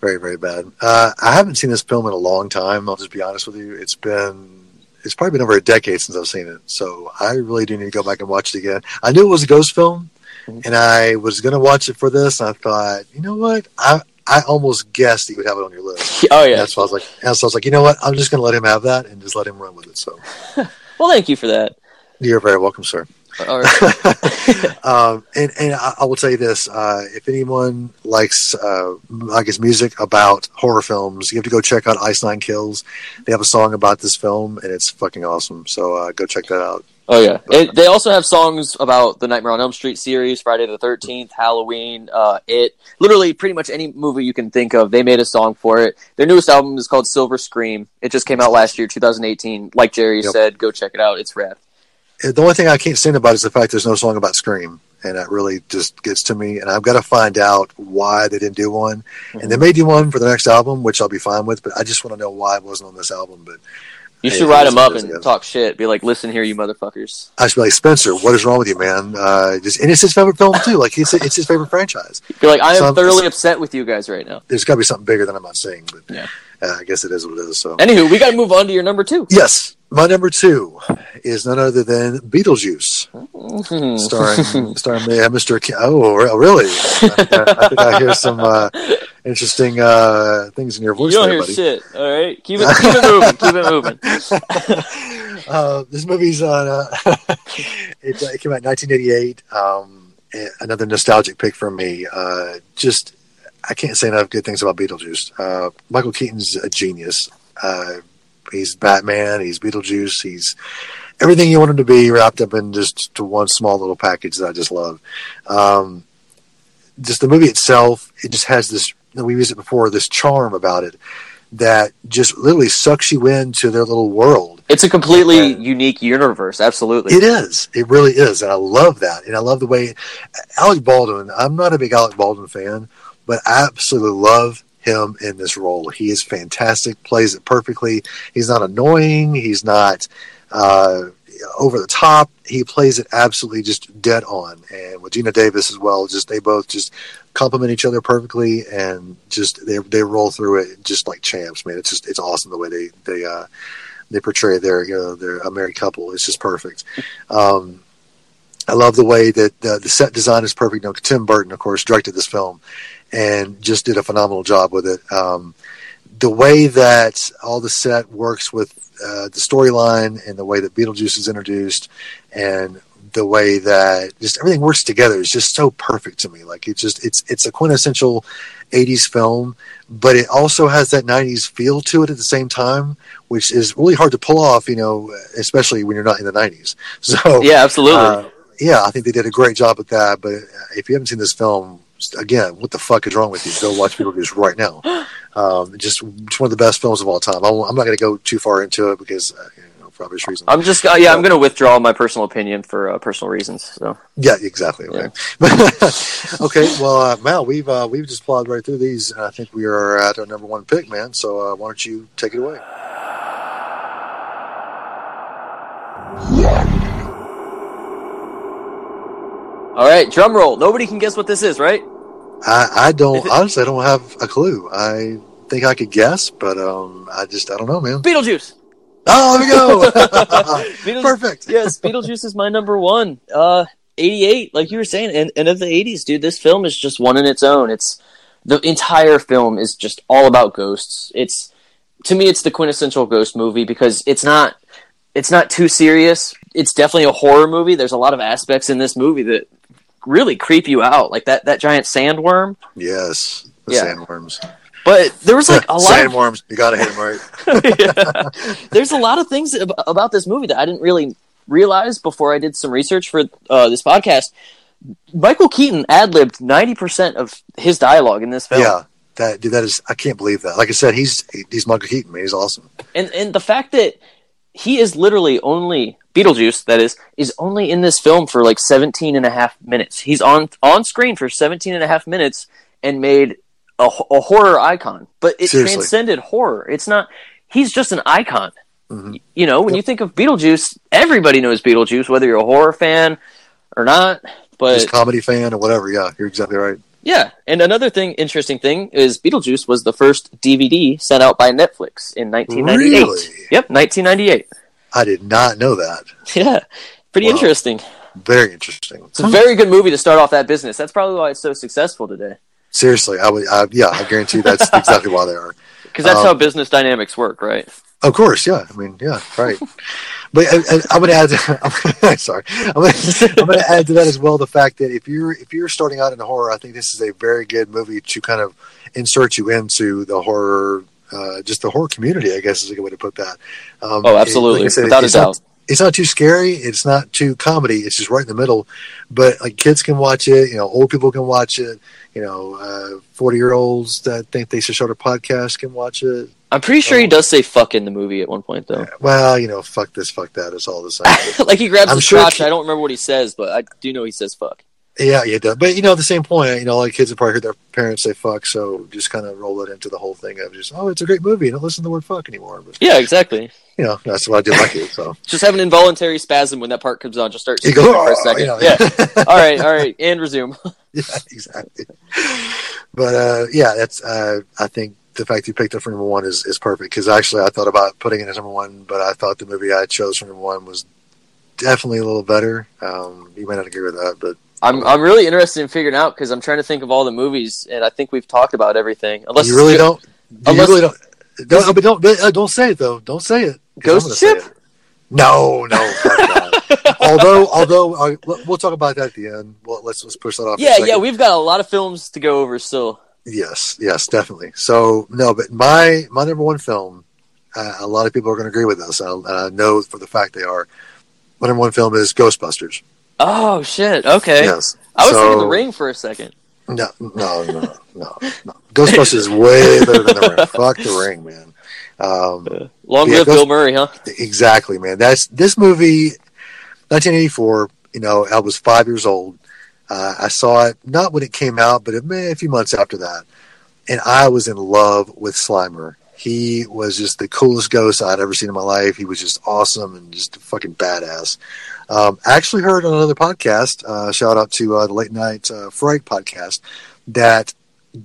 Very, very bad. Uh, I haven't seen this film in a long time. I'll just be honest with you. It's been it's probably been over a decade since I've seen it. So I really do need to go back and watch it again. I knew it was a ghost film, Mhm. and I was going to watch it for this. And I thought, you know what? I I almost guessed that you would have it on your list. [LAUGHS] Oh And yeah. that's why I was like, and so I was like, you know what? I'm just going to let him have that and just let him run with it. So [LAUGHS] Well, thank you for that. you're very welcome, sir. All right. [LAUGHS] um, and and I, I will tell you this: uh, if anyone likes, uh, I guess, music about horror films, you have to go check out Ice Nine Kills. They have a song about this film, and it's fucking awesome. So uh, go check that out. Oh yeah. It, they also have songs about the Nightmare on Elm Street series, Friday the Thirteenth, Halloween, uh, It. Literally, pretty much any movie you can think of, they made a song for it. Their newest album is called Silver Scream. It just came out last year, 2018. Like Jerry Yep. said, go check it out. It's rad. The only thing I can't stand about it is the fact there's no song about Scream, and that really just gets to me. And I've got to find out why they didn't do one. And they may do one for the next album, which I'll be fine with. But I just want to know why it wasn't on this album. But You Hey, should write them up what it is, and guess. talk shit. Be like, listen here, you motherfuckers. I should be like Spencer. What is wrong with you, man? Uh, just and it's his favorite film too. Like it's it's his favorite franchise. Be like, I am So thoroughly upset with you guys right now. there's got to be something bigger than I'm not saying, but Yeah. Uh, I guess it is what it is. So Anywho, we got to move on to your number two. yes, my number two is none other than Beetlejuice, starring [LAUGHS] starring uh, Mr. Ke- oh really? I, I think I hear some uh, interesting uh, things in your voice. you don't there, hear buddy. shit. All right, keep it, keep it moving. Keep it moving. [LAUGHS] uh, this movie's on. Uh, [LAUGHS] it, it came out in 1988. Um, another nostalgic pick from me. Uh, just I can't say enough good things about Beetlejuice. Uh, Michael Keaton's a genius. Uh, he's Batman. He's Beetlejuice. He's everything you want him to be wrapped up in just to one small little package that I just love. Um, just the movie itself, it just has this. We used it before. This charm about it that just literally sucks you into their little world. It's a completely Okay. unique universe. Absolutely. It is. It really is, and I love that. And I love the way Alec Baldwin. I'm not a big Alec Baldwin fan, but I absolutely love him in this role. He is fantastic. Plays it perfectly. He's not annoying. He's not uh, over the top. He plays it absolutely just dead on. And with Geena Davis as well, just they both just complement each other perfectly, and just they they roll through it just like champs. Man, it's just it's awesome the way they they. Uh, they portray their you know their a married couple. It's just perfect. Um, I love the way that the, the set design is perfect. You know, Tim Burton, of course, directed this film and just did a phenomenal job with it. Um, the way that all the set works with uh, the storyline and the way that Beetlejuice is introduced and the way that just everything works together is just so perfect to me. Like it's just it's it's a quintessential 80s film, but it also has that 90s feel to it at the same time, which is really hard to pull off, you know, especially when you're not in the 90s. [LAUGHS] So Yeah, absolutely. uh, yeah, I think they did a great job with that. But if you haven't seen this film, again, what the fuck is wrong with you? Go watch Beetlejuice right now. [GASPS] Um, just, just one of the best films of all time. I won't- I'm not going to go too far into it because, uh, you know, for obvious reasons. I'm just uh, yeah. I'm going to withdraw my personal opinion for uh, personal reasons. So yeah, exactly. Okay. [LAUGHS] okay. Well, uh, Mal, we've uh, we've just plowed right through these, and I think we are at our number one pick, man. So uh, why don't you take it away? all right, drum roll. Nobody can guess what this is, right? I, I don't it- honestly. I don't have a clue. I think I could guess, but um, I just I don't know, man. Beetlejuice. Oh, there we go. [LAUGHS] Beetlejuice- [LAUGHS] Perfect. yes, Beetlejuice is my number one. Uh, 88, like you were saying, and, and of the 80s, dude, this film is just one in its own. It's the entire film is just all about ghosts. It's to me, it's the quintessential ghost movie because it's not it's not too serious. It's definitely a horror movie. There's a lot of aspects in this movie that really creep you out, like that that giant sandworm. Yes, the Yeah. sandworms. But there was like a lot of [LAUGHS] sandworms. You gotta hit them right. [LAUGHS] [LAUGHS] Yeah. There's a lot of things about this movie that I didn't really realize before I did some research for uh, this podcast. Michael Keaton ad libbed ninety percent of his dialogue in this film, Yeah, that dude. That is. I can't believe that. Like I said, he's he's Michael Keaton. Man, he's awesome. and and the fact that he is literally only Beetlejuice, that is, is only in this film for like 17 and a half minutes. He's on on screen for 17 and a half minutes and made a, a horror icon, but it Seriously. transcended horror. It's not. He's just an icon. Mhm. You know, when Yep. you think of Beetlejuice, everybody knows Beetlejuice, whether you're a horror fan or not. But Just comedy fan or whatever. Yeah, you're exactly right. yeah, and another thing, interesting thing, is Beetlejuice was the first DVD sent out by Netflix in 1998. Really? Yep, 1998. I did not know that. [LAUGHS] Yeah, pretty Wow. interesting. Very interesting. It's a very good movie to start off that business. That's probably why it's so successful today. Seriously, I would. I, yeah, I guarantee you that's [LAUGHS] exactly why they are. Because that's Um, how business dynamics work, right? Of course, yeah. I mean, yeah, right. [LAUGHS] but I, I, I would add. sorry, I'm going to add to that as well the fact that if you're if you're starting out in horror, I think this is a very good movie to kind of insert you into the horror, uh, just the horror community. I guess is a good way to put that. Um, Oh, it- absolutely, like said, without a it's not- doubt. it's not too scary. It's not too comedy. It's just right in the middle. But like kids can watch it. You know, old people can watch it. You know, forty year olds that think they should start a podcast can watch it. I'm pretty sure he Oh. does say "fuck" in the movie at one point, though. Well, you know, fuck this, fuck that. It's all the same. [LAUGHS] like he grabs I'm his sure crotch. I don't remember what he says, but I do know he says "fuck." Yeah, yeah, it does. But you know, at the same point, you know, like kids have probably heard their parents say fuck, so just kind of roll it into the whole thing of just, oh, it's a great movie. Don't listen to the word fuck anymore. But Yeah, exactly. you know, that's what I did like it. So [LAUGHS] Just have an involuntary spasm when that part comes on. Just start you go for a "Oh," second. you know, Yeah. [LAUGHS] all right, all right, and resume. [LAUGHS] yeah, exactly. But uh, yeah, that's. Uh, I think the fact you picked up for number one is, is perfect because actually I thought about putting it as number one, but I thought the movie I chose for number one was definitely a little better. Um, you may not agree with that, but I'm I'm really interested in figuring out because I'm trying to think of all the movies, and I think we've talked about everything. Unless you really don't. You unless- really don't. Don't, but don't, uh, don't say it though. Don't say it. Ghost I'm gonna say ship? it. No, no. [LAUGHS] although, although uh, we'll talk about that at the end. Well, let's let's push that off. Yeah, yeah, we've got a lot of films to go over still. Yes, yes, definitely. So no, but my my number one film, uh, a lot of people are going to agree with I, and I know for the fact they are. My number one film is Ghostbusters. Oh shit! Okay, Yes, I was So- thinking The Ring for a second. No, no, no, no, no. Ghostbusters is way better than the Ring. [LAUGHS] Fuck the Ring, man. Um, Long Yeah, live Ghost- Bill Murray, huh? exactly, man. That's this movie, 1984. You know, I was five years old. Uh, I saw it not when it came out, but it, a few months after that, and I was in love with Slimer. He was just the coolest ghost I'd ever seen in my life. He was just awesome and just fucking badass. Um, I actually heard on another podcast, uh, shout out to uh, the Late Night uh, podcast, that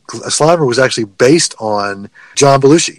Slimer was actually based on John Belushi.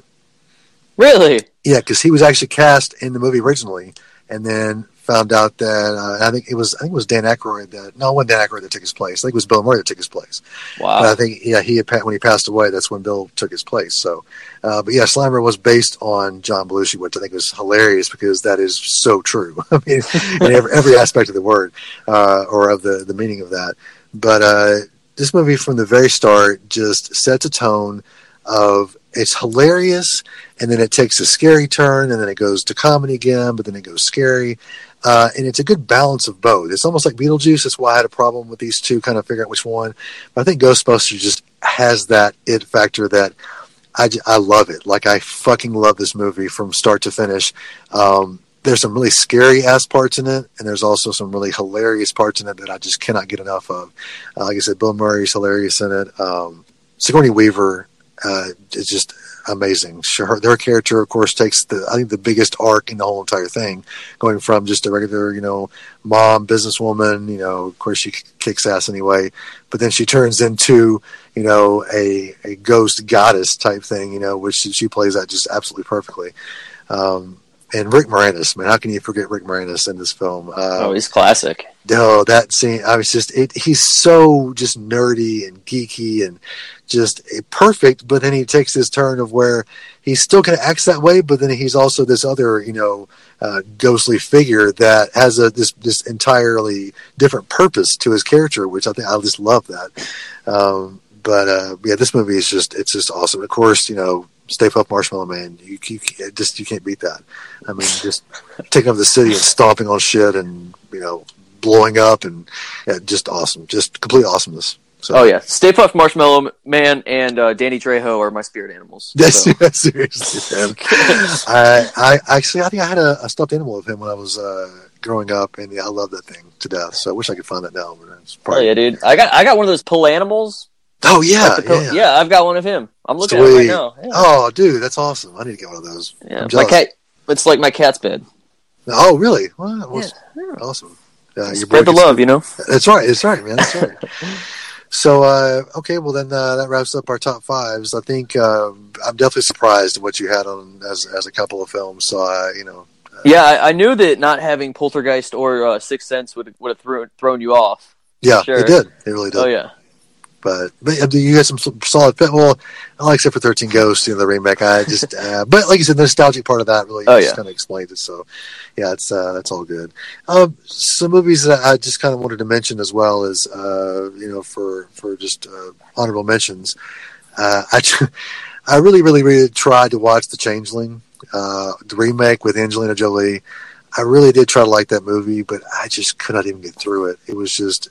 Really? Yeah, because he was actually cast in the movie originally, and then found out that uh, I think it was I think it was Dan Aykroyd that no, wasn't Dan Aykroyd that took his place. I think it was Bill Murray that took his place. Wow. But I think yeah, he had when he passed away, that's when Bill took his place. So, uh, but yeah, Slimer was based on John Belushi, which I think was hilarious because that is so true. [LAUGHS] I mean, in every, every aspect of the word uh, or of the the meaning of that. But uh, this movie from the very start just sets a tone of it's hilarious and then it takes a scary turn and then it goes to comedy again but then it goes scary uh, and it's a good balance of both. It's almost like beetlejuice. That's why i had a problem with these two kind of figure out which one. But i think ghostbusters just has that it factor that I, I love it. Like i fucking love this movie from start to finish. Um, there's some really scary ass parts in it and there's also some really hilarious parts in it that i just cannot get enough of. Uh, like i said bill murray's hilarious in it. Um, sigourney weaver uh, is just amazing. Sure, their character, of course, takes the I think the biggest arc in the whole entire thing, going from just a regular, you know, mom businesswoman. You know, of course, she kicks ass anyway, but then she turns into you know a a ghost goddess type thing. You know, which she, she plays that just absolutely perfectly. Um, and Rick Moranis, man, how can you forget Rick Moranis in this film? Uh, oh, he's classic. No, that scene, I was just, it, he's so just nerdy and geeky and just perfect, but then he takes this turn of where he's still kind of acts that way, but then he's also this other, you know, uh, ghostly figure that has a this this entirely different purpose to his character, which I think I just love that. Um, but uh, yeah, this movie is just it's just awesome. Of course, you know, Stay Puft Marshmallow Man, you, you just you can't beat that. I mean, just taking over the city and stomping on shit and you know blowing up and yeah, just awesome, just complete awesomeness. So. Oh yeah, Stay Puft Marshmallow Man and uh, Danny Trejo are my spirit animals. [LAUGHS] Yes, so. yeah, seriously. [LAUGHS] I, I actually, I think I had a, a, stuffed animal of him when I was uh, growing up, and yeah, I love that thing to death. So I wish I could find that now. But it's probably... Oh yeah, dude, I got I got one of those pull animals. Oh yeah, like yeah, yeah. I've got one of him. I'm looking Sweet. at it right now. Yeah. Oh, dude, that's awesome. I need to get one of those. Yeah, my cat. It's like my cat's bed. Oh, really? Well, yeah. Awesome. Uh, Spread the love, you know. That's right. That's right, man. That's right. [LAUGHS] so, uh, okay, well then uh, that wraps up our top fives. I think uh, I'm definitely surprised at what you had on as as a couple of films. So, uh, you know. Uh, yeah, I, I, knew that not having Poltergeist or uh, Sixth Sense would would have thrown thrown you off. Yeah, sure. it did. It really did. Oh yeah. But, but you got some solid. Well, I like except for Thirteen Ghosts, you know, the remake. I just, [LAUGHS] uh, but like you said, the nostalgic part of that really oh, just yeah. kind of explains it. So, yeah, it's uh, that's all good. Um, some movies that I just kind of wanted to mention as well as uh, you know for for just uh, honorable mentions. Uh, I [LAUGHS] I really really really tried to watch The Changeling, uh, the remake with Angelina Jolie. I really did try to like that movie, but I just could not even get through it. It was just,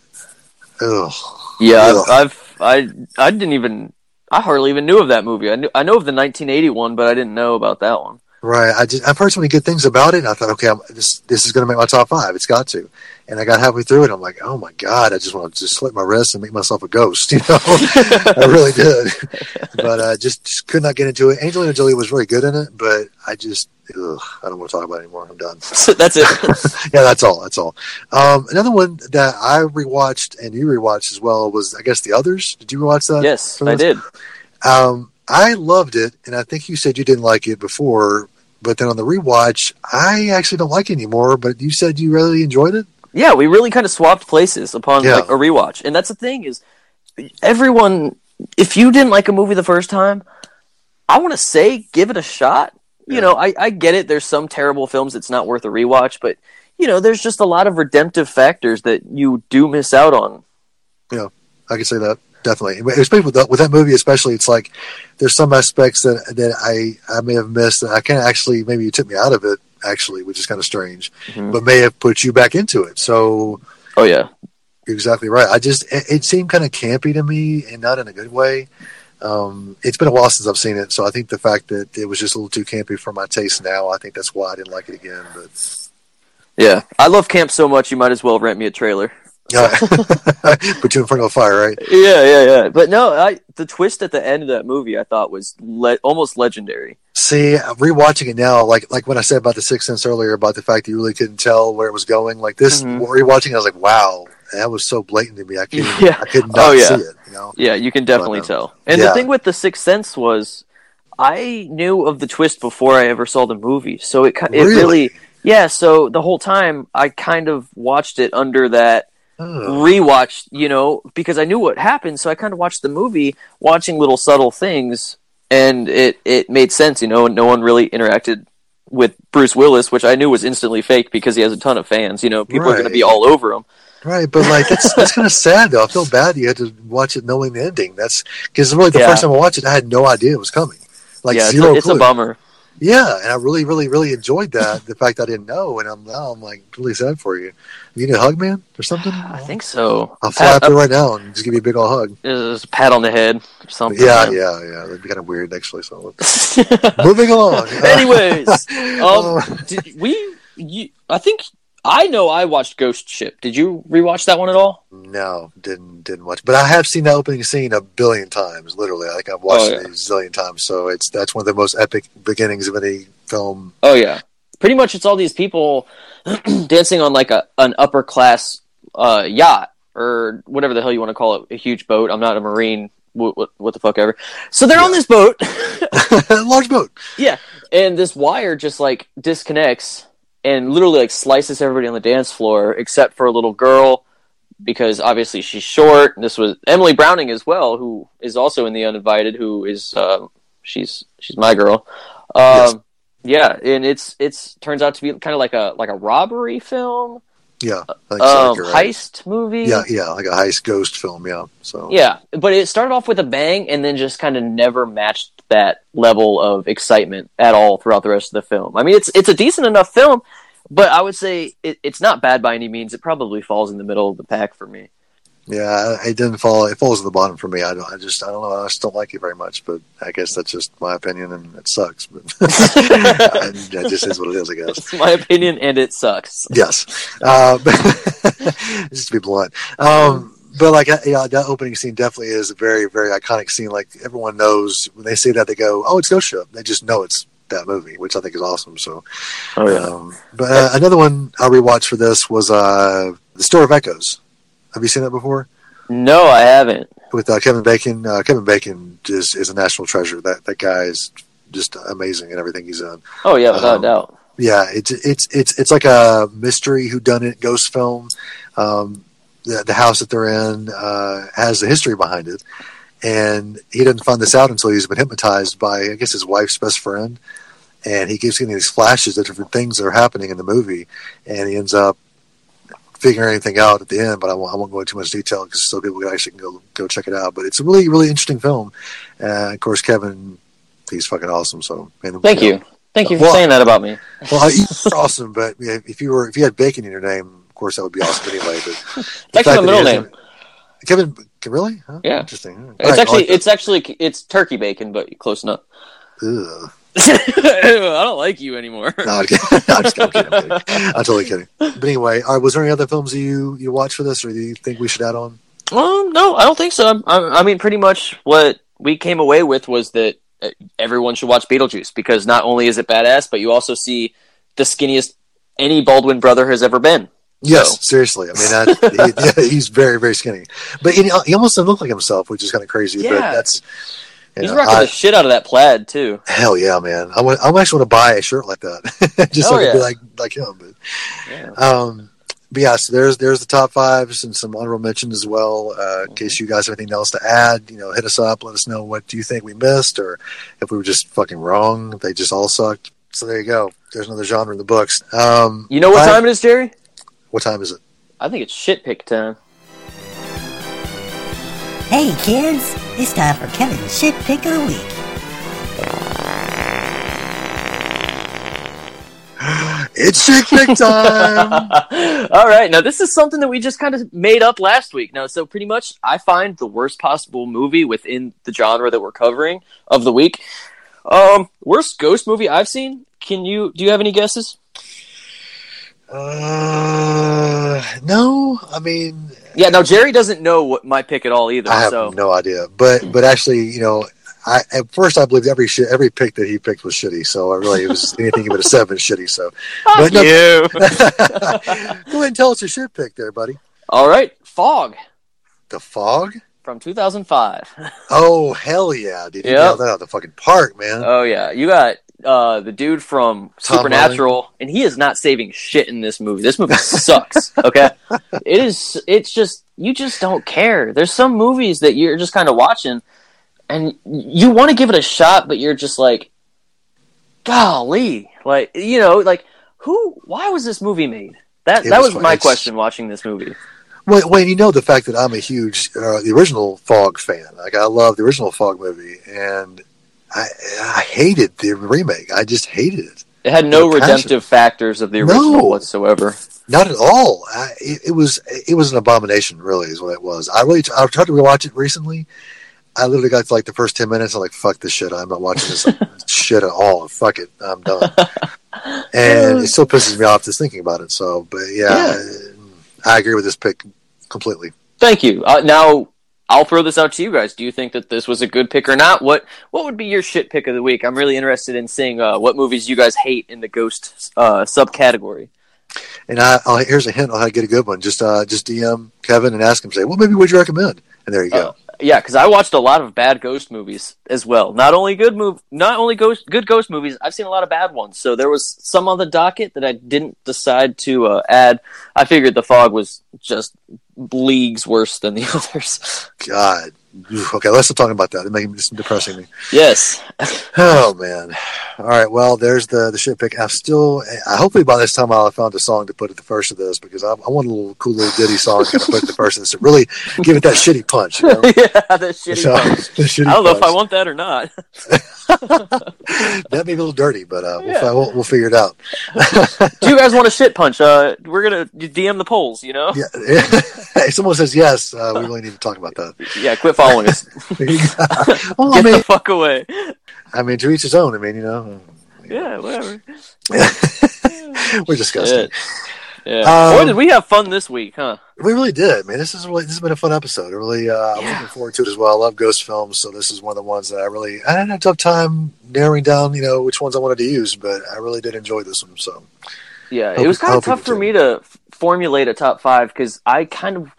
ugh. Yeah, ugh. I've, I've I I didn't even I hardly even knew of that movie. I knew I know of the 1981, but I didn't know about that one. Right. I just I've heard so many good things about it. I thought, okay, I'm, this this is going to make my top five. It's got to. And I got halfway through it. I'm like, oh my god, I just want to just slit my wrist and make myself a ghost. [LAUGHS] You know, I really did. [LAUGHS] But I uh, just just could not get into it. Angelina Jolie was really good in it, but I just ugh, I don't want to talk about it anymore. I'm done. [LAUGHS] that's it. [LAUGHS] yeah, that's all. That's all. Um, another one that I rewatched and you rewatched as well was I guess the others. Did you rewatch that? Yes, I did. Um, I loved it, and I think you said you didn't like it before, but then on the rewatch, I actually don't like it anymore. But you said you really enjoyed it. Yeah, we really kind of swapped places upon yeah. like a rewatch, and that's the thing is, everyone. If you didn't like a movie the first time, I want to say give it a shot. You yeah. know, I, I get it. There's some terrible films that's not worth a rewatch, but you know, there's just a lot of redemptive factors that you do miss out on. Yeah, I can say that definitely. Especially with that, with that movie, especially, it's like there's some aspects that that I I may have missed. That I can actually maybe you took me out of it actually, which is kind of strange, mm-hmm. but may have put you back into it. So, oh yeah, you're exactly right. I just it, it seemed kind of campy to me, and not in a good way. Um, it's been a while since I've seen it, so I think the fact that it was just a little too campy for my taste now, I think that's why I didn't like it again. But yeah, I love camp so much, you might as well rent me a trailer. Yeah, [LAUGHS] put you in front of a fire, right? Yeah, yeah, yeah. But no, I the twist at the end of that movie, I thought was le- almost legendary. See, rewatching it now, like like when I said about the Sixth Sense earlier, about the fact that you really couldn't tell where it was going. Like this, mm-hmm. rewatching, I was like, wow, that was so blatant to me. I couldn't, [LAUGHS] yeah. I could not oh, yeah. see it. Know? Yeah, you can definitely but, um, tell. And yeah. the thing with the Sixth Sense was, I knew of the twist before I ever saw the movie, so it it really, really yeah. So the whole time, I kind of watched it under that rewatch. you know, because I knew what happened, so I kind of watched the movie, watching little subtle things, and it it made sense, you know. No one really interacted with Bruce Willis, which I knew was instantly fake because he has a ton of fans. You know, people right. are going to be all over him. Right, but like that's that's kind of [LAUGHS] sad though. I feel bad you had to watch it knowing the ending. That's because really the yeah. first time I watched it, I had no idea it was coming. Like yeah, zero. It's, a, it's a bummer. Yeah, and I really, really, really enjoyed that. the fact I didn't know, and I'm now I'm like really sad for you. You need a hug, man, or something? I think so. I'll fly pat, up there right now and just give you a big old hug. Just a pat on the head or something. Yeah, yeah, yeah. That'd be kind of weird, actually. So [LAUGHS] moving along. Anyways, [LAUGHS] um, uh, did we? You, I think I know I watched Ghost Ship. Did you rewatch that one at all? No, didn't didn't watch. But I have seen that opening scene a billion times. Literally, I think I've watched Oh, yeah. it a zillion times. So it's that's one of the most epic beginnings of any film. Oh yeah, pretty much. It's all these people [CLEARS THROAT] dancing on like a an upper class uh, yacht or whatever the hell you want to call it, a huge boat. I'm not a marine. What, what, what the fuck ever. So they're on this boat. [LAUGHS] Large boat. [LAUGHS] yeah, and this wire just like disconnects and literally like slices everybody on the dance floor except for a little girl because obviously she's short. This was Emily Browning as well, who is also in the uninvited. Who is uh, she's she's my girl. Um, Yes. Yeah, and it's it's turns out to be kind of like a like a robbery film, Yeah, so. um, You're right. heist movie. Yeah, yeah, like a heist ghost film. Yeah. So Yeah, but it started off with a bang and then just kind of never matched that level of excitement at all throughout the rest of the film. I mean, it's it's a decent enough film, but I would say it, it's not bad by any means. It probably falls in the middle of the pack for me. yeah, it didn't fall. It falls at the bottom for me. I don't. I just. I don't know. I just don't like it very much. But I guess that's just my opinion, and it sucks. But [LAUGHS] it just is what it is. I guess. It's my opinion, and it sucks. Yes. Uh, [LAUGHS] just to be blunt. Um, but like, yeah, that opening scene definitely is a very, very iconic scene. Like everyone knows when they see that, they go, "Oh, it's Ghost Ship." They just know it's that movie, which I think is awesome. So, Oh um, but uh, another one I rewatched for this was uh, the Stir of Echoes. Have you seen that before? No, I haven't. With uh, Kevin Bacon. Uh, Kevin Bacon is is a national treasure. That that guy is just amazing in everything he's done. Oh yeah, without Um, a doubt. Yeah, it's it's it's it's like a mystery who done it ghost film. Um, the the house that they're in uh, has a history behind it, and he doesn't find this out until he's been hypnotized by I guess his wife's best friend, and he keeps getting these flashes of different things that are happening in the movie, and he ends up figuring anything out at the end. But I won't, I won't go into too much detail because so people actually can go go check it out. But it's a really really interesting film, and of course Kevin, he's fucking awesome. So and, Thank know, you, thank you for Well- saying that about me. well, [LAUGHS] you're awesome, but if you were if you had bacon in your name, course that would be awesome anyway. But [LAUGHS] It's actually my middle name. Kevin. Really? Huh? Yeah. Interesting. All It's right, actually like it's actually it's turkey bacon, but close enough. [LAUGHS] Ugh. I don't like you anymore. No, I'm, kidding. [LAUGHS] I'm just kidding. I'm, kidding. I'm totally kidding. But anyway, right, was there any other films you you watched for this, or do you think we should add on? Well, no, I don't think so. I, I mean, pretty much what we came away with was that uh, everyone should watch Beetlejuice because not only is it badass, but you also see the skinniest any Baldwin brother has ever been. Yes, So- seriously. I mean, that, [LAUGHS] he, yeah, he's very very skinny, but he, he almost doesn't look like himself, which is kind of crazy. But Yeah. that's He's know, rocking I- the shit out of that plaid too. hell yeah, man. I want. I'm actually want to buy a shirt like that, [LAUGHS] just so I can be like like him. But Yeah. Um, but yeah, so there's there's the top fives and some honorable mentions as well. Uh, Mm-hmm. in case you guys have anything else to add, you know, hit us up. Let us know what do you think we missed, or if we were just fucking wrong. They just all sucked. So there you go. There's another genre in the books. Um, You know what I- time it is, Jerry? What time is it? I think it's shit pick time. Hey kids, it's time for Kevin's shit pick of the week. [GASPS] It's shit pick time. [LAUGHS] All right, now this is something that we just kind of made up last week. Now, so pretty much, I find the worst possible movie within the genre that we're covering of the week. Um, worst ghost movie I've seen. Can you do you have any guesses? Uh, no, I mean, Yeah, now Jerry doesn't know what my pick at all either. I have so no idea. But but actually, you know, I at first I believed every shit, every pick that he picked was shitty. So I really it was [LAUGHS] anything but a seven shitty. So but no- you. [LAUGHS] go ahead and tell us your shit pick there, buddy. all right, Fog The fog. from 2005. [LAUGHS] Oh hell yeah, dude! You Yep. nailed that out of the fucking park, man. Oh yeah, you got uh, the dude from Tom Supernatural, and he is not saving shit in this movie. This movie sucks. [LAUGHS] Okay, it is. It's just you just don't care. There's some movies that you're just kind of watching, and you want to give it a shot, but you're just like, golly, like you know, like who? Why was this movie made? That It that was was my it's- question watching this movie. Wait, Wayne, you know the fact that I'm a huge uh, the original Fog fan. Like I love the original Fog movie, and I I hated the remake. I just hated it. It had no redemptive factors of the original No. whatsoever. Not at all. I, it, it was it was an abomination. Really, is what it was. I really I tried to rewatch it recently. I literally got to like the first ten minutes. I'm like, fuck this shit. I'm not watching this [LAUGHS] shit at all. Fuck it. I'm done. [LAUGHS] and it still pisses me off just thinking about it. So, but yeah, I agree with this pick completely. Thank you. Uh, now I'll throw this out to you guys. Do you think that this was a good pick or not? What What would be your shit pick of the week? I'm really interested in seeing uh, what movies you guys hate in the ghost uh, subcategory. And I, I'll, here's a hint on how to get a good one. Just uh, just DM Kevin and ask him. Say, what movie would you recommend? And there you go. Uh, yeah, because I watched a lot of bad ghost movies as well. Not only good move, not only ghost good ghost movies. I've seen a lot of bad ones. So there was some on the docket that I didn't decide to uh, add. I figured The Fog was just leagues worse than the [LAUGHS] others. God. Okay, let's stop talking about that. It's making it's depressing me. yes. Oh man. All right. Well, there's the the shit pick. I'm still. I hopefully by this time I'll have found a song to put at the first of this because I, I want a little cool little ditty song to put at the first of this to really give it that shitty punch. You know? [LAUGHS] yeah, the shitty So, punch. [LAUGHS] shitty I don't know if I want that or not. [LAUGHS] that may be a little dirty, but uh, we'll, Yeah. we'll we'll figure it out. [LAUGHS] Do you guys want a shit punch? Uh, we're gonna DM the polls. You know. yeah. [LAUGHS] if someone says yes, uh, we really need to talk about that. Yeah. Quit following us. well, I mean, the fuck away. I mean, to each his own. I mean, you know, Yeah. Whatever. we're disgusting. Shit. Yeah. Um, Boy, did we have fun this week, huh? We really did, man. This is really this has been a fun episode. I really, uh, I'm Yeah. looking forward to it as well. I love ghost films, so this is one of the ones that I really I had a tough time narrowing down, you know, which ones I wanted to use, but I really did enjoy this one. So Yeah, Hope- it was kind of tough for do. me to formulate a top five because I kind of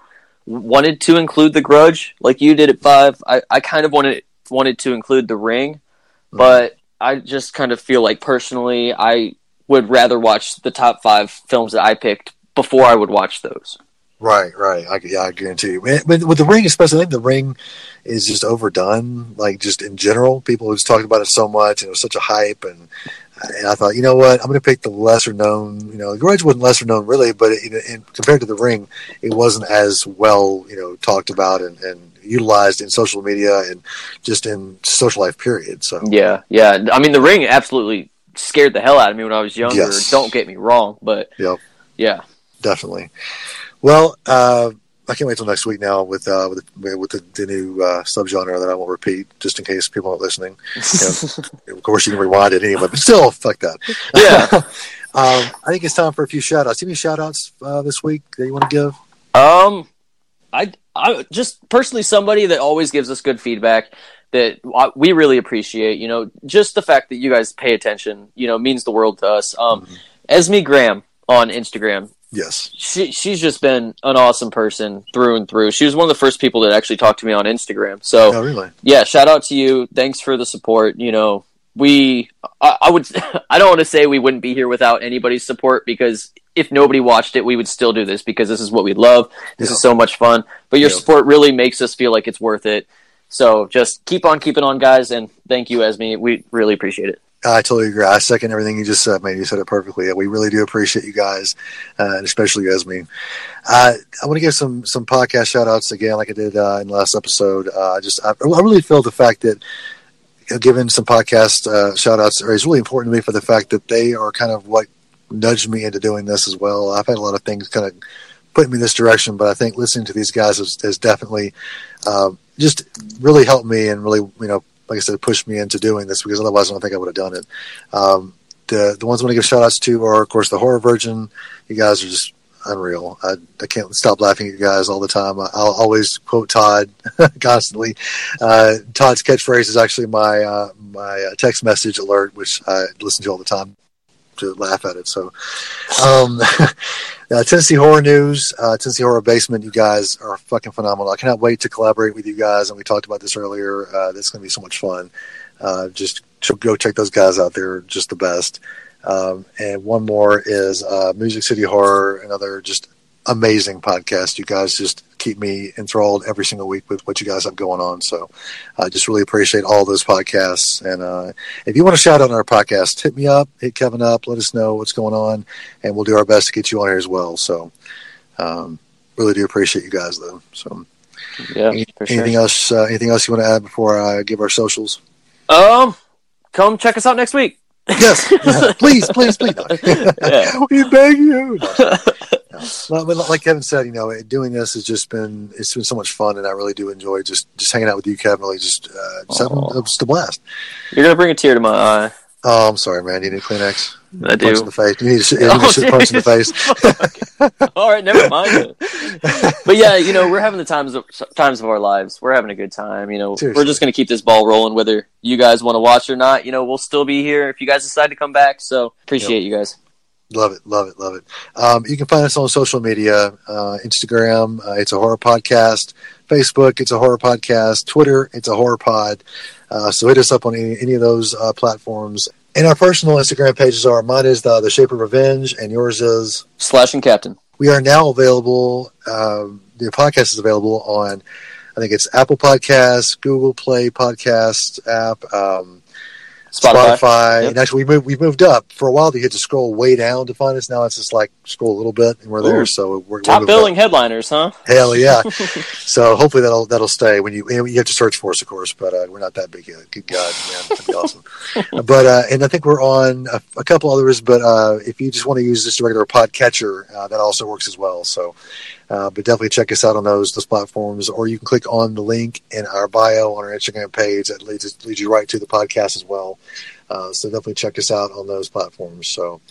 wanted to include The Grudge, like you did at five. I, I kind of wanted wanted to include The Ring, Mm-hmm. but I just kind of feel like personally, I would rather watch the top five films that I picked before I would watch those. right, right, I, yeah, I guarantee you. With, with the ring, especially, I think the ring is just overdone. Like just in general, people just talked about it so much, and it was such a hype, and and I thought, you know what, I'm going to pick the lesser known. You know, the Grudge wasn't lesser known really, but it, in, compared to the Ring, it wasn't as well, you know, talked about and, and utilized in social media and just in social life. Period. So Yeah, yeah. I mean, The Ring absolutely scared the hell out of me when I was younger. Yes. Don't get me wrong, but Yep. yeah, definitely. Well, uh, I can't wait till next week now with uh, with the, with the, the new uh, subgenre that I won't repeat, just in case people aren't listening. [LAUGHS] You know, of course, you can rewind it anyway, but still, fuck that. yeah. [LAUGHS] Um, I think it's time for a few shout outs. Any shout outs uh, this week that you want to give? Um, I I just personally somebody that always gives us good feedback that we really appreciate. You know, just the fact that you guys pay attention, you know, means the world to us. Um, Mhm. Esme Graham on Instagram. Yes. She she's just been an awesome person through and through. She was one of the first people that actually talked to me on Instagram. So Oh, really? yeah, shout out to you. Thanks for the support. You know, we I, I would [LAUGHS] I don't want to say we wouldn't be here without anybody's support because if nobody watched it, we would still do this because this is what we love. This Yeah. is so much fun. But your Yeah. support really makes us feel like it's worth it. So just keep on keeping on, guys, and thank you, Esme. We really appreciate it. I totally agree. I second everything you just said, man. You said it perfectly. We really do appreciate you guys, uh, and especially Esme. Uh, I want to give some some podcast shout outs again, like I did uh, in the last episode. Uh, I just I, I really feel the fact that you know, giving some podcast uh, shout outs is really important to me for the fact that they are kind of what nudged me into doing this as well. I've had a lot of things kind of put me in this direction, but I think listening to these guys has, has definitely uh, just really helped me and really, you know, like I said, pushed me into doing this because otherwise I don't think I would have done it. Um, the the ones I want to give shout outs to are, of course, the Horror Virgin. You guys are just unreal. I, I can't stop laughing at you guys all the time. I, I'll always quote Todd [LAUGHS] constantly. Uh, Todd's catchphrase is actually my uh, my uh, text message alert, which I listen to all the time to laugh at it. So, um, [LAUGHS] uh, Tennessee Horror News, uh, Tennessee Horror Basement, you guys are fucking phenomenal. I cannot wait to collaborate with you guys. And we talked about this earlier. Uh, that's going to be so much fun. Uh, just go check those guys out. They're just the best. Um, and one more is uh, Music City Horror, another just amazing podcast. You guys just keep me enthralled every single week with what you guys have going on. So I just really appreciate all those podcasts. And uh, if you want to shout out on our podcast, hit me up, hit Kevin up, let us know what's going on, and we'll do our best to get you on here as well. So um, really do appreciate you guys, though. So Yeah, any- for sure. anything else? Uh, anything else you want to add before I give our socials? Um, come check us out next week. Yes, [LAUGHS] [LAUGHS] please, please, please. Yeah. [LAUGHS] we beg you. No. Well, but like Kevin said, you know, doing this has just been it's been so much fun, and I really do enjoy just just hanging out with you, Kevin. Really, just uh, just having just a blast. You're gonna bring a tear to my eye. Oh, I'm sorry, man. You need a Kleenex? I do. Punch in the face. You need to, you need [LAUGHS] Oh, to sit punch in the face. [LAUGHS] All right, never mind. But yeah, you know, we're having the times of, times of our lives. We're having a good time. You know, Seriously. we're just going to keep this ball rolling, whether you guys want to watch or not. You know, we'll still be here if you guys decide to come back. So appreciate you guys. Love it, love it, love it. Um, you can find us on social media, uh, Instagram, uh, it's a horror podcast, Facebook, it's a horror podcast, Twitter, it's a horror pod. Uh, so hit us up on any, any of those uh, platforms. And our personal Instagram pages are mine is the, the Shape of Revenge, and yours is. Slashing Captain. We are now available. Um, the podcast is available on, I think it's Apple Podcasts, Google Play Podcast app. Um, Spotify. Spotify. Yep. And actually, we moved, we moved up. For a while, you had to scroll way down to find us. Now it's just like scroll a little bit, and we're there. So we're, we're Top up. billing headliners, huh? Hell yeah! [LAUGHS] so hopefully that'll that'll stay. When you you have to search for us, of course, but uh, we're not that big yet. Good God, man, that'd be awesome. [LAUGHS] but uh, and I think we're on a, a couple others. But uh, if you just want to use just a regular podcatcher, uh, that also works as well. So. Uh, but definitely check us out on those those platforms, or you can click on the link in our bio on our Instagram page that leads leads you right to the podcast as well. Uh, so definitely check us out on those platforms. So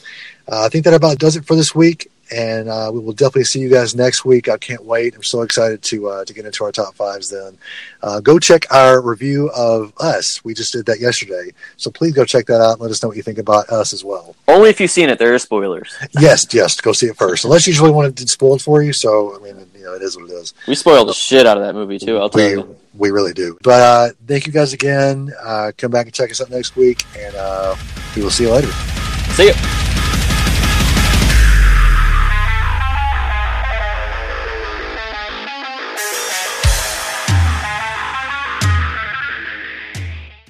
uh, I think that about does it for this week, and uh, we will definitely see you guys next week. I can't wait. I'm so excited to uh, to get into our top fives. Then uh, go check our review of us. We just did that yesterday, so please go check that out. and Let us know what you think about us as well. Only if you've seen it. There are spoilers. [LAUGHS] yes, yes, go see it first. Unless you usually want it spoiled for you. So I mean, you know, it is what it is. We spoiled the shit out of that movie too. I'll tell We you. we really do. But uh, thank you guys again. Uh, come back and check us out next week, and uh, we will see you later. See ya.